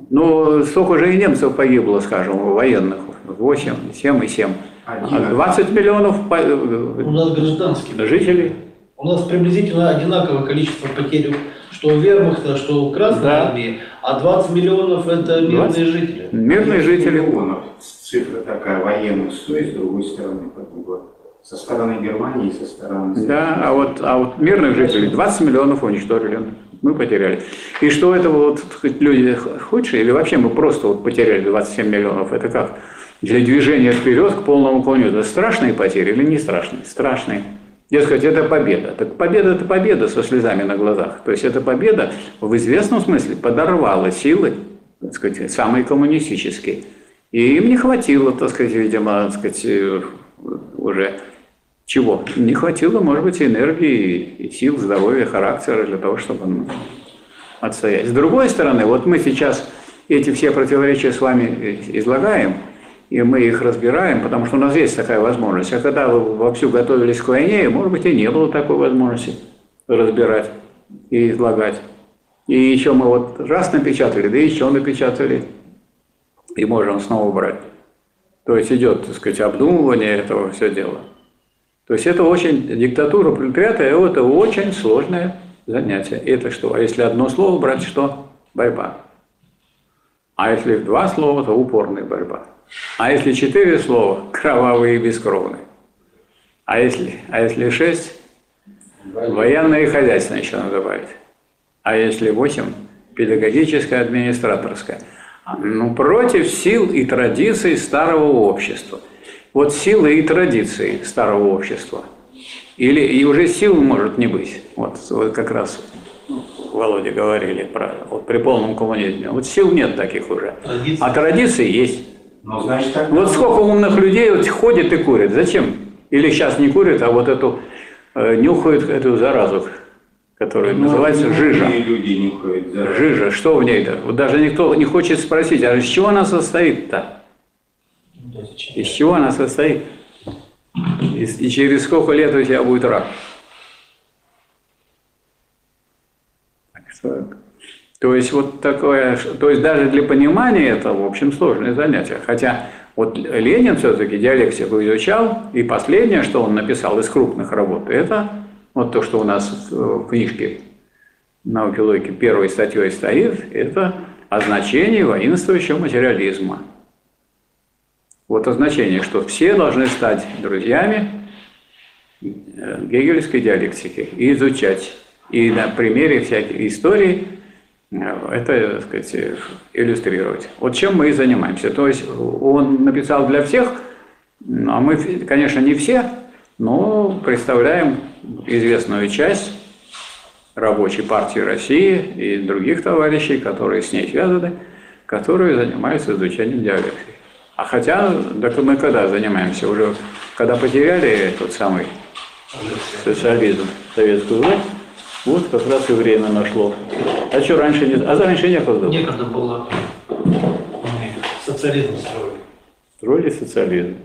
Ну, столько же и немцев погибло, скажем, военных. 8, 7 и 7. А Один. 20 миллионов по- У нас гражданские. жителей. У нас приблизительно одинаковое количество потерь Что у вермахта, что у Красной Да. Армии, а 20 миллионов это мирные 20? жители. Мирные жители. Миллионов. Цифра такая военных стоит, с другой стороны, как бы, со стороны Германии и со стороны... Да, а вот, а вот мирных жителей 20 миллионов уничтожили. Мы потеряли. И что это вот люди худшие, или вообще мы просто вот потеряли 27 миллионов? Это как? Для движения вперед к полному коммунизму. Это страшные потери или не страшные? Страшные. Дескать, это победа. Так победа – это победа со слезами на глазах. То есть эта победа в известном смысле подорвала силы, так сказать, самые коммунистические. И им не хватило, так сказать, видимо, так сказать, э, уже чего? Не хватило, может быть, энергии, и сил, здоровья, характера для того, чтобы отстоять. С другой стороны, вот мы сейчас эти все противоречия с вами э, излагаем, и мы их разбираем, потому что у нас есть такая возможность. А когда вы вовсю готовились к войне, может быть, и не было такой возможности разбирать и излагать. И еще мы вот раз напечатали, да еще напечатали, и можем снова брать. То есть идет, так сказать, обдумывание этого все дела. То есть это очень, диктатура пролетариата, это очень сложное занятие. Это что? А если одно слово брать, что? Борьба. А если два слова, то упорная борьба. А если четыре слова, кровавые и бескровные. А если, а если шесть, военное и хозяйственное еще надо добавить. А если восемь, педагогическое, администраторское. Ну, против сил и традиций старого общества. Вот силы и традиции старого общества. Или и уже сил может не быть. Вот, вот как раз Володя говорили про вот при полном коммунизме. Вот сил нет таких уже. Традиции. А традиции есть. Ну, значит, так... Вот сколько умных людей вот ходит и курит. Зачем? Или сейчас не курят, а вот эту э, нюхают эту заразу, которая Ну, называется жижа. люди нюхают заразу. Жижа, что в ней-то? Вот даже никто не хочет спросить, а из чего она состоит-то? Из чего она состоит? И, и через сколько лет у тебя будет рак? Так что- То есть вот такое, то есть даже для понимания это, в общем, сложное занятие. Хотя вот Ленин все-таки диалектику изучал, и последнее, что он написал из крупных работ, это вот то, что у нас в книжке науки логики первой статьей стоит, это о значении воинствующего материализма. Вот о значении, что все должны стать друзьями э, гегельской диалектики и изучать. И на примере всяких историй э, это, так сказать, э, иллюстрировать. Вот чем мы и занимаемся. То есть он написал для всех, а мы, конечно, не все, но представляем известную часть рабочей партии России и других товарищей, которые с ней связаны, которые занимаются изучением диалектики. А хотя, так мы когда занимаемся? Уже когда потеряли тот самый социализм, советскую власть, вот как раз и время нашло. А что раньше не... А раньше некогда было. Некогда было социализм строили. Строили социализм.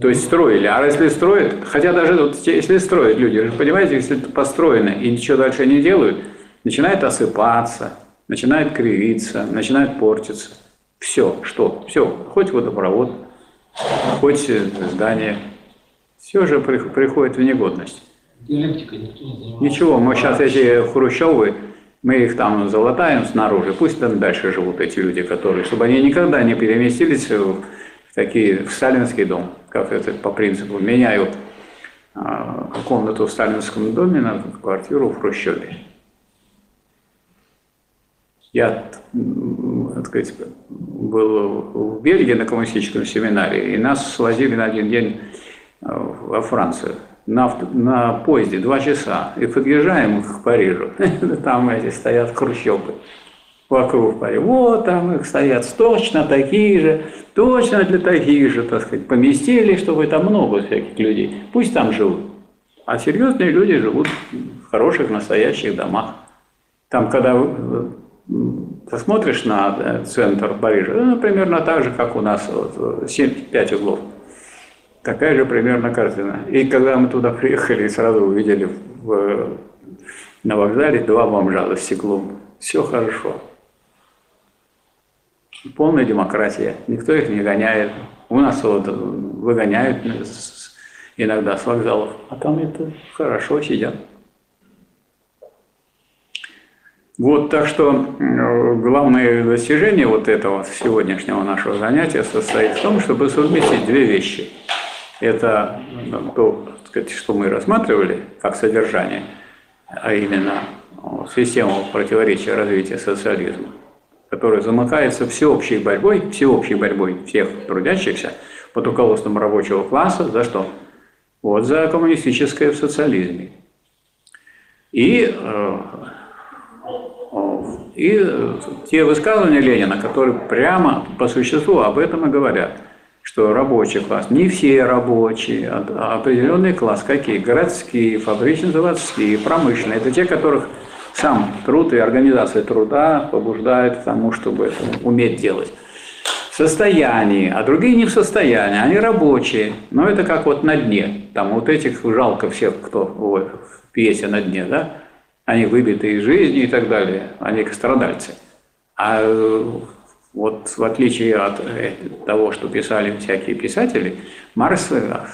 То есть строили. А если строят, хотя даже вот если строят люди, понимаете, если это построено и ничего дальше не делают, начинает осыпаться, начинает кривиться, начинает портиться. Все, что? Все, хоть водопровод, хоть э, здание, все же при- приходит в негодность. Диалектикой никто не занимался. Ничего, мы сейчас эти хрущевы, мы их там залатаем снаружи, пусть там дальше живут эти люди, которые, чтобы они никогда не переместились в такие, в сталинский дом, как это по принципу, меняю а, комнату в сталинском доме на квартиру в Хрущеве. Я, так сказать, был в Бельгии на коммунистическом семинаре, и нас свозили на один день э, во Францию на, на поезде два часа. И подъезжаем к Парижу. Там эти стоят хрущевы вокруг Парижа. Вот там их стоят точно такие же, точно для таких же, так сказать, поместили, чтобы там много всяких людей. Пусть там живут. А серьезные люди живут в хороших, настоящих домах. Там, когда э, м, посмотришь на э, центр Парижа, ну, примерно так же, как у нас, вот, 7-5 углов. Такая же примерно картина. И когда мы туда приехали, сразу увидели в, на вокзале два бомжа за стеклом. Все хорошо. Полная демократия. Никто их не гоняет. У нас вот выгоняют иногда с вокзалов. А там это хорошо сидят. Вот, так что главное достижение вот этого сегодняшнего нашего занятия состоит в том, чтобы совместить две вещи. Это ну, то, сказать, что мы рассматривали как содержание, а именно о, систему противоречия развития социализма, которая замыкается всеобщей борьбой, всеобщей борьбой всех трудящихся под руководством рабочего класса за что? Вот за коммунистическое в социализме. И э, и те высказывания Ленина, которые прямо по существу об этом и говорят, что рабочий класс, не все рабочие, а определенный класс, какие? Городские, фабрично-заводские, промышленные. Это те, которых сам труд и организация труда побуждает к тому, чтобы это уметь делать. В состоянии, а другие не в состоянии, они рабочие, но это как вот на дне. Там вот этих жалко всех, кто в пьесе на дне, да? они выбиты из жизни и так далее, они страдальцы. А э, вот в отличие от э, того, что писали всякие писатели, Маркс э,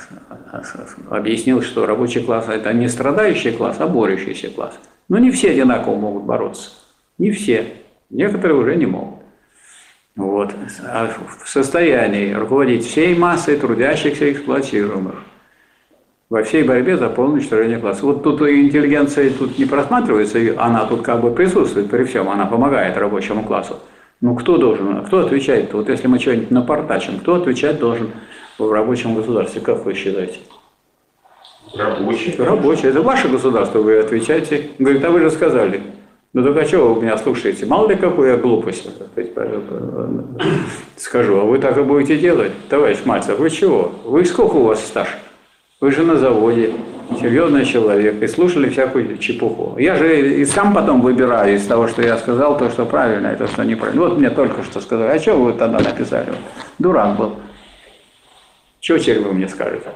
объяснил, что рабочий класс – это не страдающий класс, а борющийся класс. Но не все одинаково могут бороться. Не все. Некоторые уже не могут. Вот. А в состоянии руководить всей массой трудящихся эксплуатируемых – во всей борьбе за полное уничтожение класса. Вот тут интеллигенция тут не просматривается, она тут как бы присутствует при всем, она помогает рабочему классу. Ну кто должен, кто отвечает? Вот если мы что-нибудь напортачим, кто отвечать должен в рабочем государстве, как вы считаете? Рабочий. Рабочий. Это ваше государство, вы отвечаете. Говорит, а вы же сказали. Ну только что вы меня слушаете? Мало ли какую я глупость скажу, а вы так и будете делать? Товарищ Мальцев, вы чего? Вы сколько у вас стаж? Вы же на заводе, серьезный человек, и слушали всякую чепуху. Я же и сам потом выбираю из того, что я сказал, то, что правильно, и то, что неправильно. Вот мне только что сказали, а что вы тогда написали? Дурак был. Чего теперь вы мне скажете?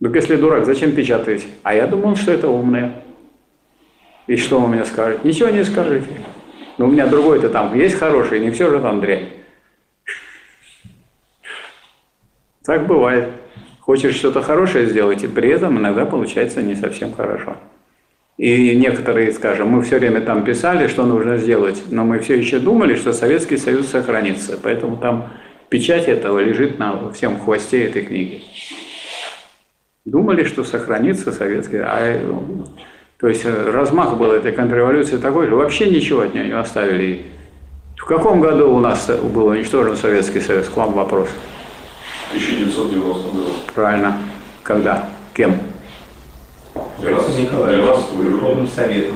Ну, если дурак, зачем печатаете? А я думал, что это умное. И что вы мне скажете? Ничего не скажете. Но у меня другой-то там есть хороший, не все же там дрянь. Так бывает. Хочешь что-то хорошее сделать, и при этом иногда получается не совсем хорошо. И некоторые, скажем, мы все время там писали, что нужно сделать, но мы все еще думали, что Советский Союз сохранится. Поэтому там печать этого лежит на всем хвосте этой книги. Думали, что сохранится Советский а, То есть размах был этой контрреволюции такой, что вообще ничего от нее не оставили. В каком году у нас был уничтожен Советский Союз? К вам вопрос. 1990 году. Правильно. Когда? Кем? Борисом Николаевичем, Верховным Советом.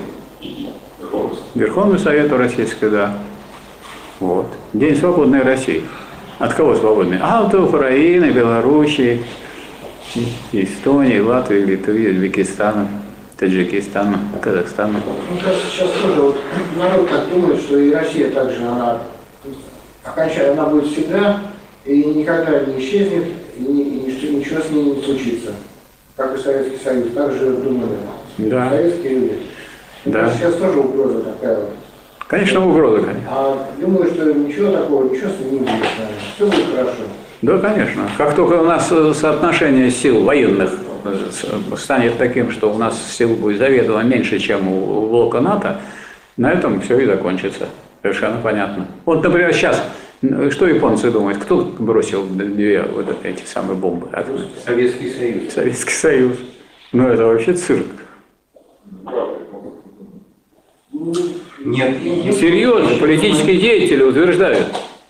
Верховный Совет Российской, да. Вот. День свободной России. От кого свободный? А от Украины, Белоруссии, Эстонии, Латвии, Литвы, Узбекистана, Таджикистана, Казахстана. Мне кажется, сейчас тоже вот народ так думает, что и Россия также, она окончательно, она будет всегда и никогда не исчезнет, и, и ничего с ней не случится. Как и Советский Союз, так же думали да. советские люди. Да. Сейчас тоже угроза такая вот. Конечно, угроза, конечно. А думаю, что ничего такого, ничего с ним не будет, наверное. Все будет хорошо. Да, конечно. Как только у нас э, соотношение сил военных э, станет таким, что у нас сил будет заведомо меньше, чем у блока НАТО, на этом все и закончится. Совершенно понятно. Вот, например, сейчас что японцы думают? Кто бросил две вот эти самые бомбы? Советский Союз. Советский Союз. Ну это вообще цирк. Нет, Серьезно, политические деятели утверждают.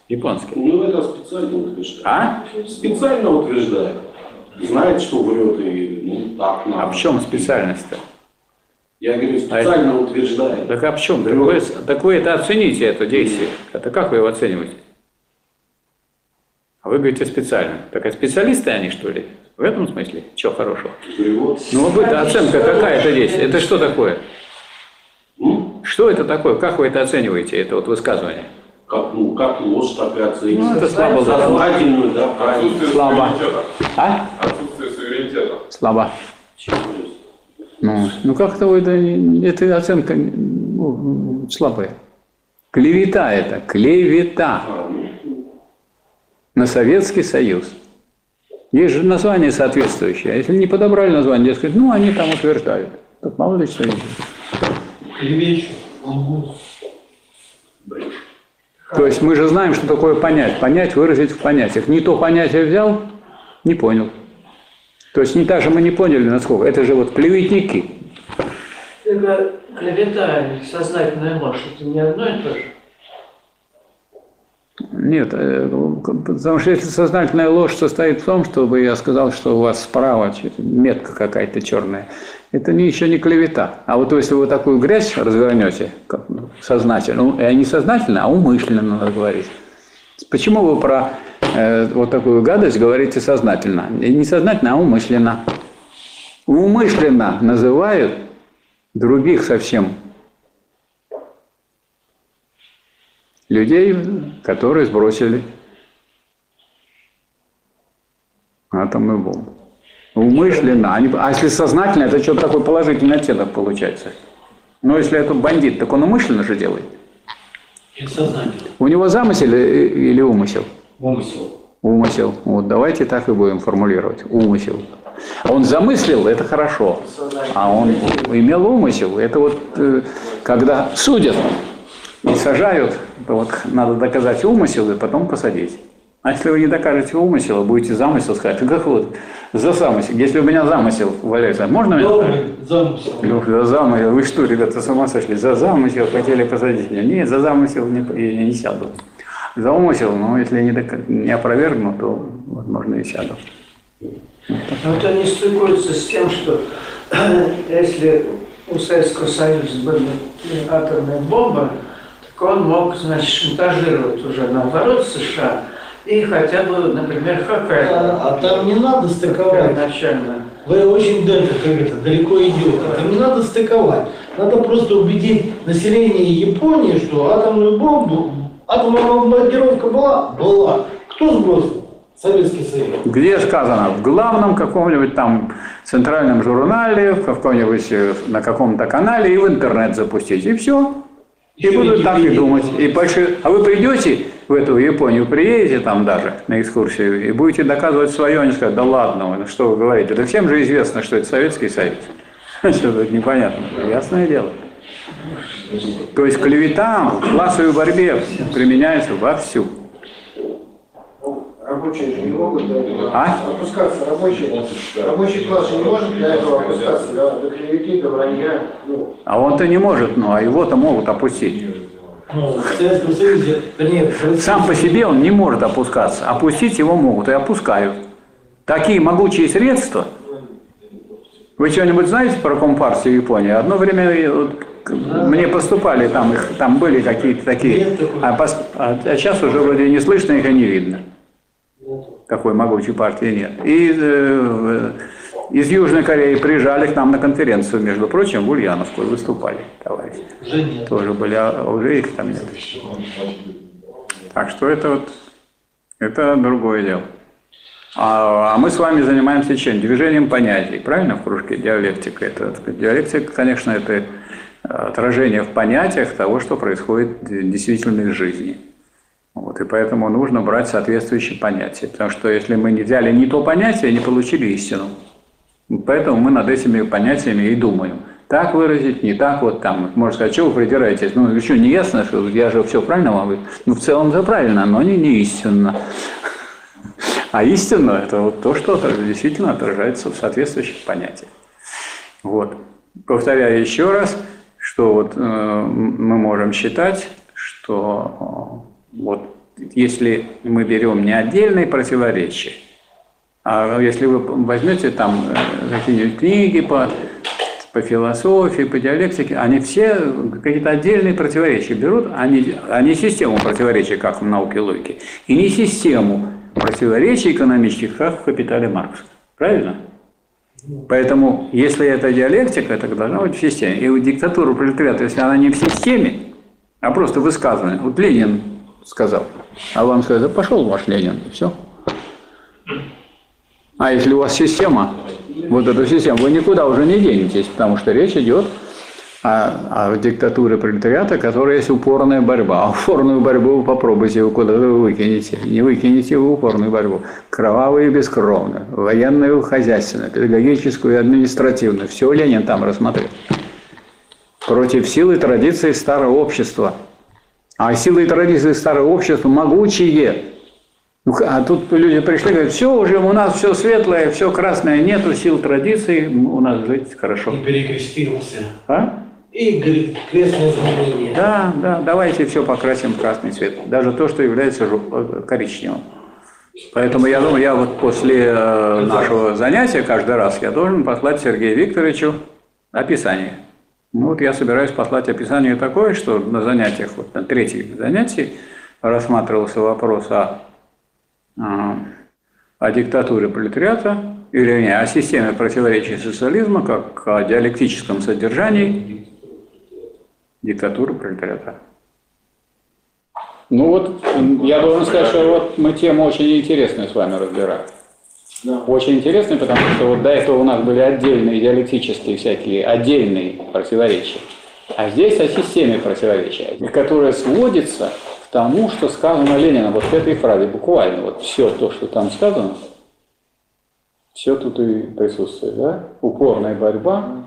Японские. Ну, это специально утверждает. А? Специально утверждает. Знает, что врет и ну так надо. А в чем специальность-то? Я говорю, специально утверждает. Так а в чем? Так вы, так вы это оцените, это действие. Это как вы его оцениваете? А вы говорите специально. Так а специалисты они, что ли? В этом смысле? Чего хорошего? Перевод. Ну, вот это оценка какая-то здесь. Это что такое? Что это такое? Как вы это оцениваете, это вот высказывание? как, ну, как ложь, так и оценить. Ну, это слабо. Сознательную, да, правильно. Слабо. суверенитета. А? Отсутствие суверенитета. Слабо. Ну, ну как-то вы, это, эта оценка ну, слабая. Клевета это, клевета А, ну, на Советский Союз. Есть же название соответствующее. А если не подобрали название, сказать, ну, они там утверждают. Так мало ли что. То есть мы же знаем, что такое понять. Понять, выразить в понятиях. Не то понятие взял, не понял. То есть не так же мы не поняли, насколько. Это же вот клеветники. Это клевета сознательная ложь, это не одно и то же. Нет, э, потому что если сознательная ложь состоит в том, чтобы я сказал, что у вас справа метка какая-то черная, это не, еще не клевета. А вот если вы такую грязь развернете ну, сознательно, и не сознательно, а умышленно надо говорить. Почему вы про э, вот такую гадость говорите сознательно? И не сознательно, а умышленно. Умышленно называют других совсем людей, которые сбросили атомную бомбу. Умышленно. Они, а если сознательно, это что-то такой положительный оттенок получается. Но если это бандит, так он умышленно же делает. У него замысел или умысел? Умысел. Умысел. Вот давайте так и будем формулировать. Умысел. Он замыслил, это хорошо. А он имел умысел. Это вот э, когда судят и сажают, то вот надо доказать умысел и потом посадить. А если вы не докажете умысел, будете замысел сказать, «Ну как вот за замысел, если у меня замысел валяется, можно меня замысел. За замысел. Вы что, ребята, с ума сошли? За замысел хотели посадить меня. Нет, за замысел не, я не сяду. За умысел, ну, если не, дока- не опровергну, то, возможно, и сяду. Но это не стыкуется с тем, что если у Советского Союза была атомная бомба, так он мог, значит, шантажировать уже наоборот США и хотя бы, например, Хоккайдо. А, а там не надо стыковать. Начально. Вы очень далеко, как это, далеко идете. Там не надо стыковать. Надо просто убедить население Японии, что атомную бомбу, атомная бомбардировка была? Была. Кто сбросил? Советский Союз. Где сказано? В главном каком-нибудь там центральном журнале, в каком-нибудь, э, на каком-то канале и в интернет запустить. И все. И будут так и думать. И большие... А вы придете в эту Японию, приедете там даже на экскурсию и будете доказывать свое, они скажут, да ладно, ну что вы говорите, да всем же известно, что это Советский Союз. Что тут непонятно? Ясное дело. То есть клевета в классовой борьбе применяется вовсю. Рабочие же не могут до этого А? опускаться. Рабочие, рабочий класс же не может до этого опускаться, да, до клеветы, до вранья. Ну, А он-то не может, ну а его-то могут опустить. Ну, Сам по себе он не может опускаться. Опустить его могут и опускают. Такие могучие средства. Вы что-нибудь знаете про Компартию Японии? Одно время э, мне поступали там, их, там были какие-то такие, а, пос- а сейчас уже вроде не слышно их и не видно. Такой могучей партии нет. И э, из Южной Кореи приезжали к нам на конференцию, между прочим, в Ульяновскую выступали, товарищи. Уже нет. Тоже были, а уже их там нет. Так что это вот, это другое дело. А, а мы с вами занимаемся чем? Движением понятий, правильно, в кружке диалектика? Это, диалектика, конечно, это отражение в понятиях того, что происходит в действительной жизни. Вот, и поэтому нужно брать соответствующие понятия. Потому что если мы не взяли не то понятие, не получили истину. Поэтому мы над этими понятиями и думаем. Так выразить, не так вот там. Можно сказать, что вы придираетесь? Ну, что, не ясно, что я же все правильно вам говорю? Ну, в целом это правильно, но не, не истинно. А истинно – это вот то, что действительно отражается в соответствующих понятиях. Вот. Повторяю еще раз, что вот, э, мы можем считать, что вот если мы берем не отдельные противоречия, а если вы возьмете там э, какие-нибудь книги по, по философии, по диалектике, они все какие-то отдельные противоречия берут, а не, а систему противоречий, как в науке логики, и не систему противоречий экономических, как в «Капитале Маркса». Правильно? Поэтому, если это диалектика, это должна быть в системе. И диктатура пролетариата, если она не в системе, а просто высказывание. Вот Ленин сказал, а вам сказать, да пошел ваш Ленин, и все. А если у вас система, вот эта система, вы никуда уже не денетесь, потому что речь идет о, о диктатуре пролетариата, которая есть упорная борьба. А упорную борьбу вы попробуйте, вы куда вы выкинете. Не выкинете вы упорную борьбу. Кровавую и бескровную, военную хозяйственную, педагогическую и административную. Все Ленин там рассмотрел. против силы традиции старого общества. А силы и традиции старого общества могучие. Ну, А тут люди пришли говорят, все, уже у нас все светлое, все красное, нету сил традиций, у нас жить хорошо. И перекрестился. А? И крестное знамение. Да, да, давайте все покрасим в красный цвет. Даже то, что является э, коричневым. Поэтому я думаю, я вот после э, нашего занятия каждый раз я должен послать Сергею Викторовичу описание. Ну вот я собираюсь послать описание такое, что на занятиях, вот на третьем занятии рассматривался вопрос о, а, о диктатуре пролетариата, или не, о системе противоречий социализма, как о диалектическом содержании диктатуры пролетариата. Ну вот, я должен сказать, что вот мы тему очень интересную с вами Очень интересный, потому что вот до этого у нас были отдельные диалектические всякие, отдельные противоречия. А здесь о системе противоречия, которая сводится к тому, что сказано Лениным, вот в этой фразе, буквально, вот все то, что там сказано, все тут и присутствует, да? Упорная борьба,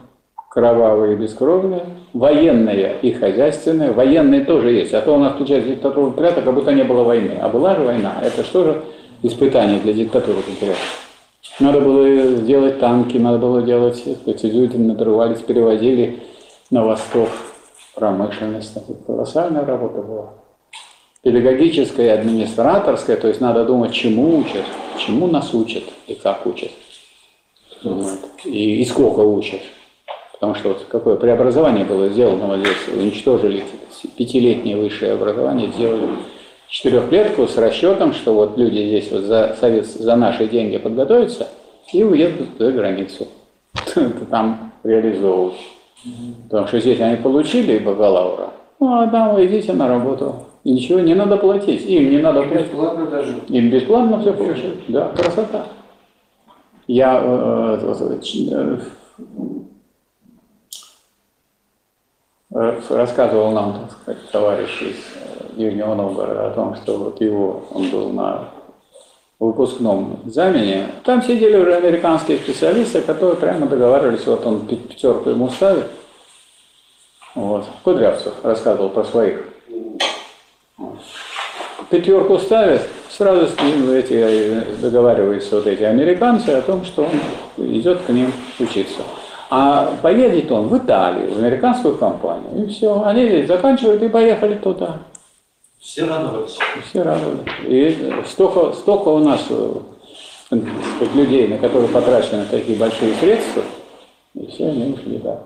кровавая и бескровная, военная и хозяйственная. Военные тоже есть, а то у нас получается диктатура пряток, как будто не было войны. А была же война. Это что же испытание для диктатуры пролетариата? Надо было делать танки, надо было делать, сказать, люди надрывались, перевозили на восток промышленность. Это колоссальная работа была. Педагогическая и администраторская, то есть надо думать, чему учат, чему нас учат и как учат. Вот. И, и сколько учат. Потому что вот какое преобразование было сделано вот здесь, уничтожили пятилетнее высшее образование, сделали четырехлетку с расчетом, что вот люди здесь вот за, совет, за наши деньги подготовятся и уедут за границу. Там реализовывать. Потому что здесь они получили бакалавра, ну а там вы идите на работу. И ничего не надо платить. Им не надо платить. Бесплатно даже. Им бесплатно все получают. Да, красота. Я э, вот, э, э, рассказывал нам, так сказать, товарищ из э, Нижнего Новгорода о том, что вот его, он был на выпускном экзамене. Там сидели уже американские специалисты, которые прямо договаривались, вот он пя- пятерку ему ставит. Вот. Кудрявцев рассказывал про своих. Пятерку ставят, сразу с ним эти, э, договариваются вот эти американцы о том, что он идет к ним учиться. А поедет он в Италию, в американскую компанию, и все. Они заканчивают и поехали туда. Все радовались. Все радовались. И столько, столько у нас э, сказать, людей, на которые потрачены такие большие средства, и все они ушли, да.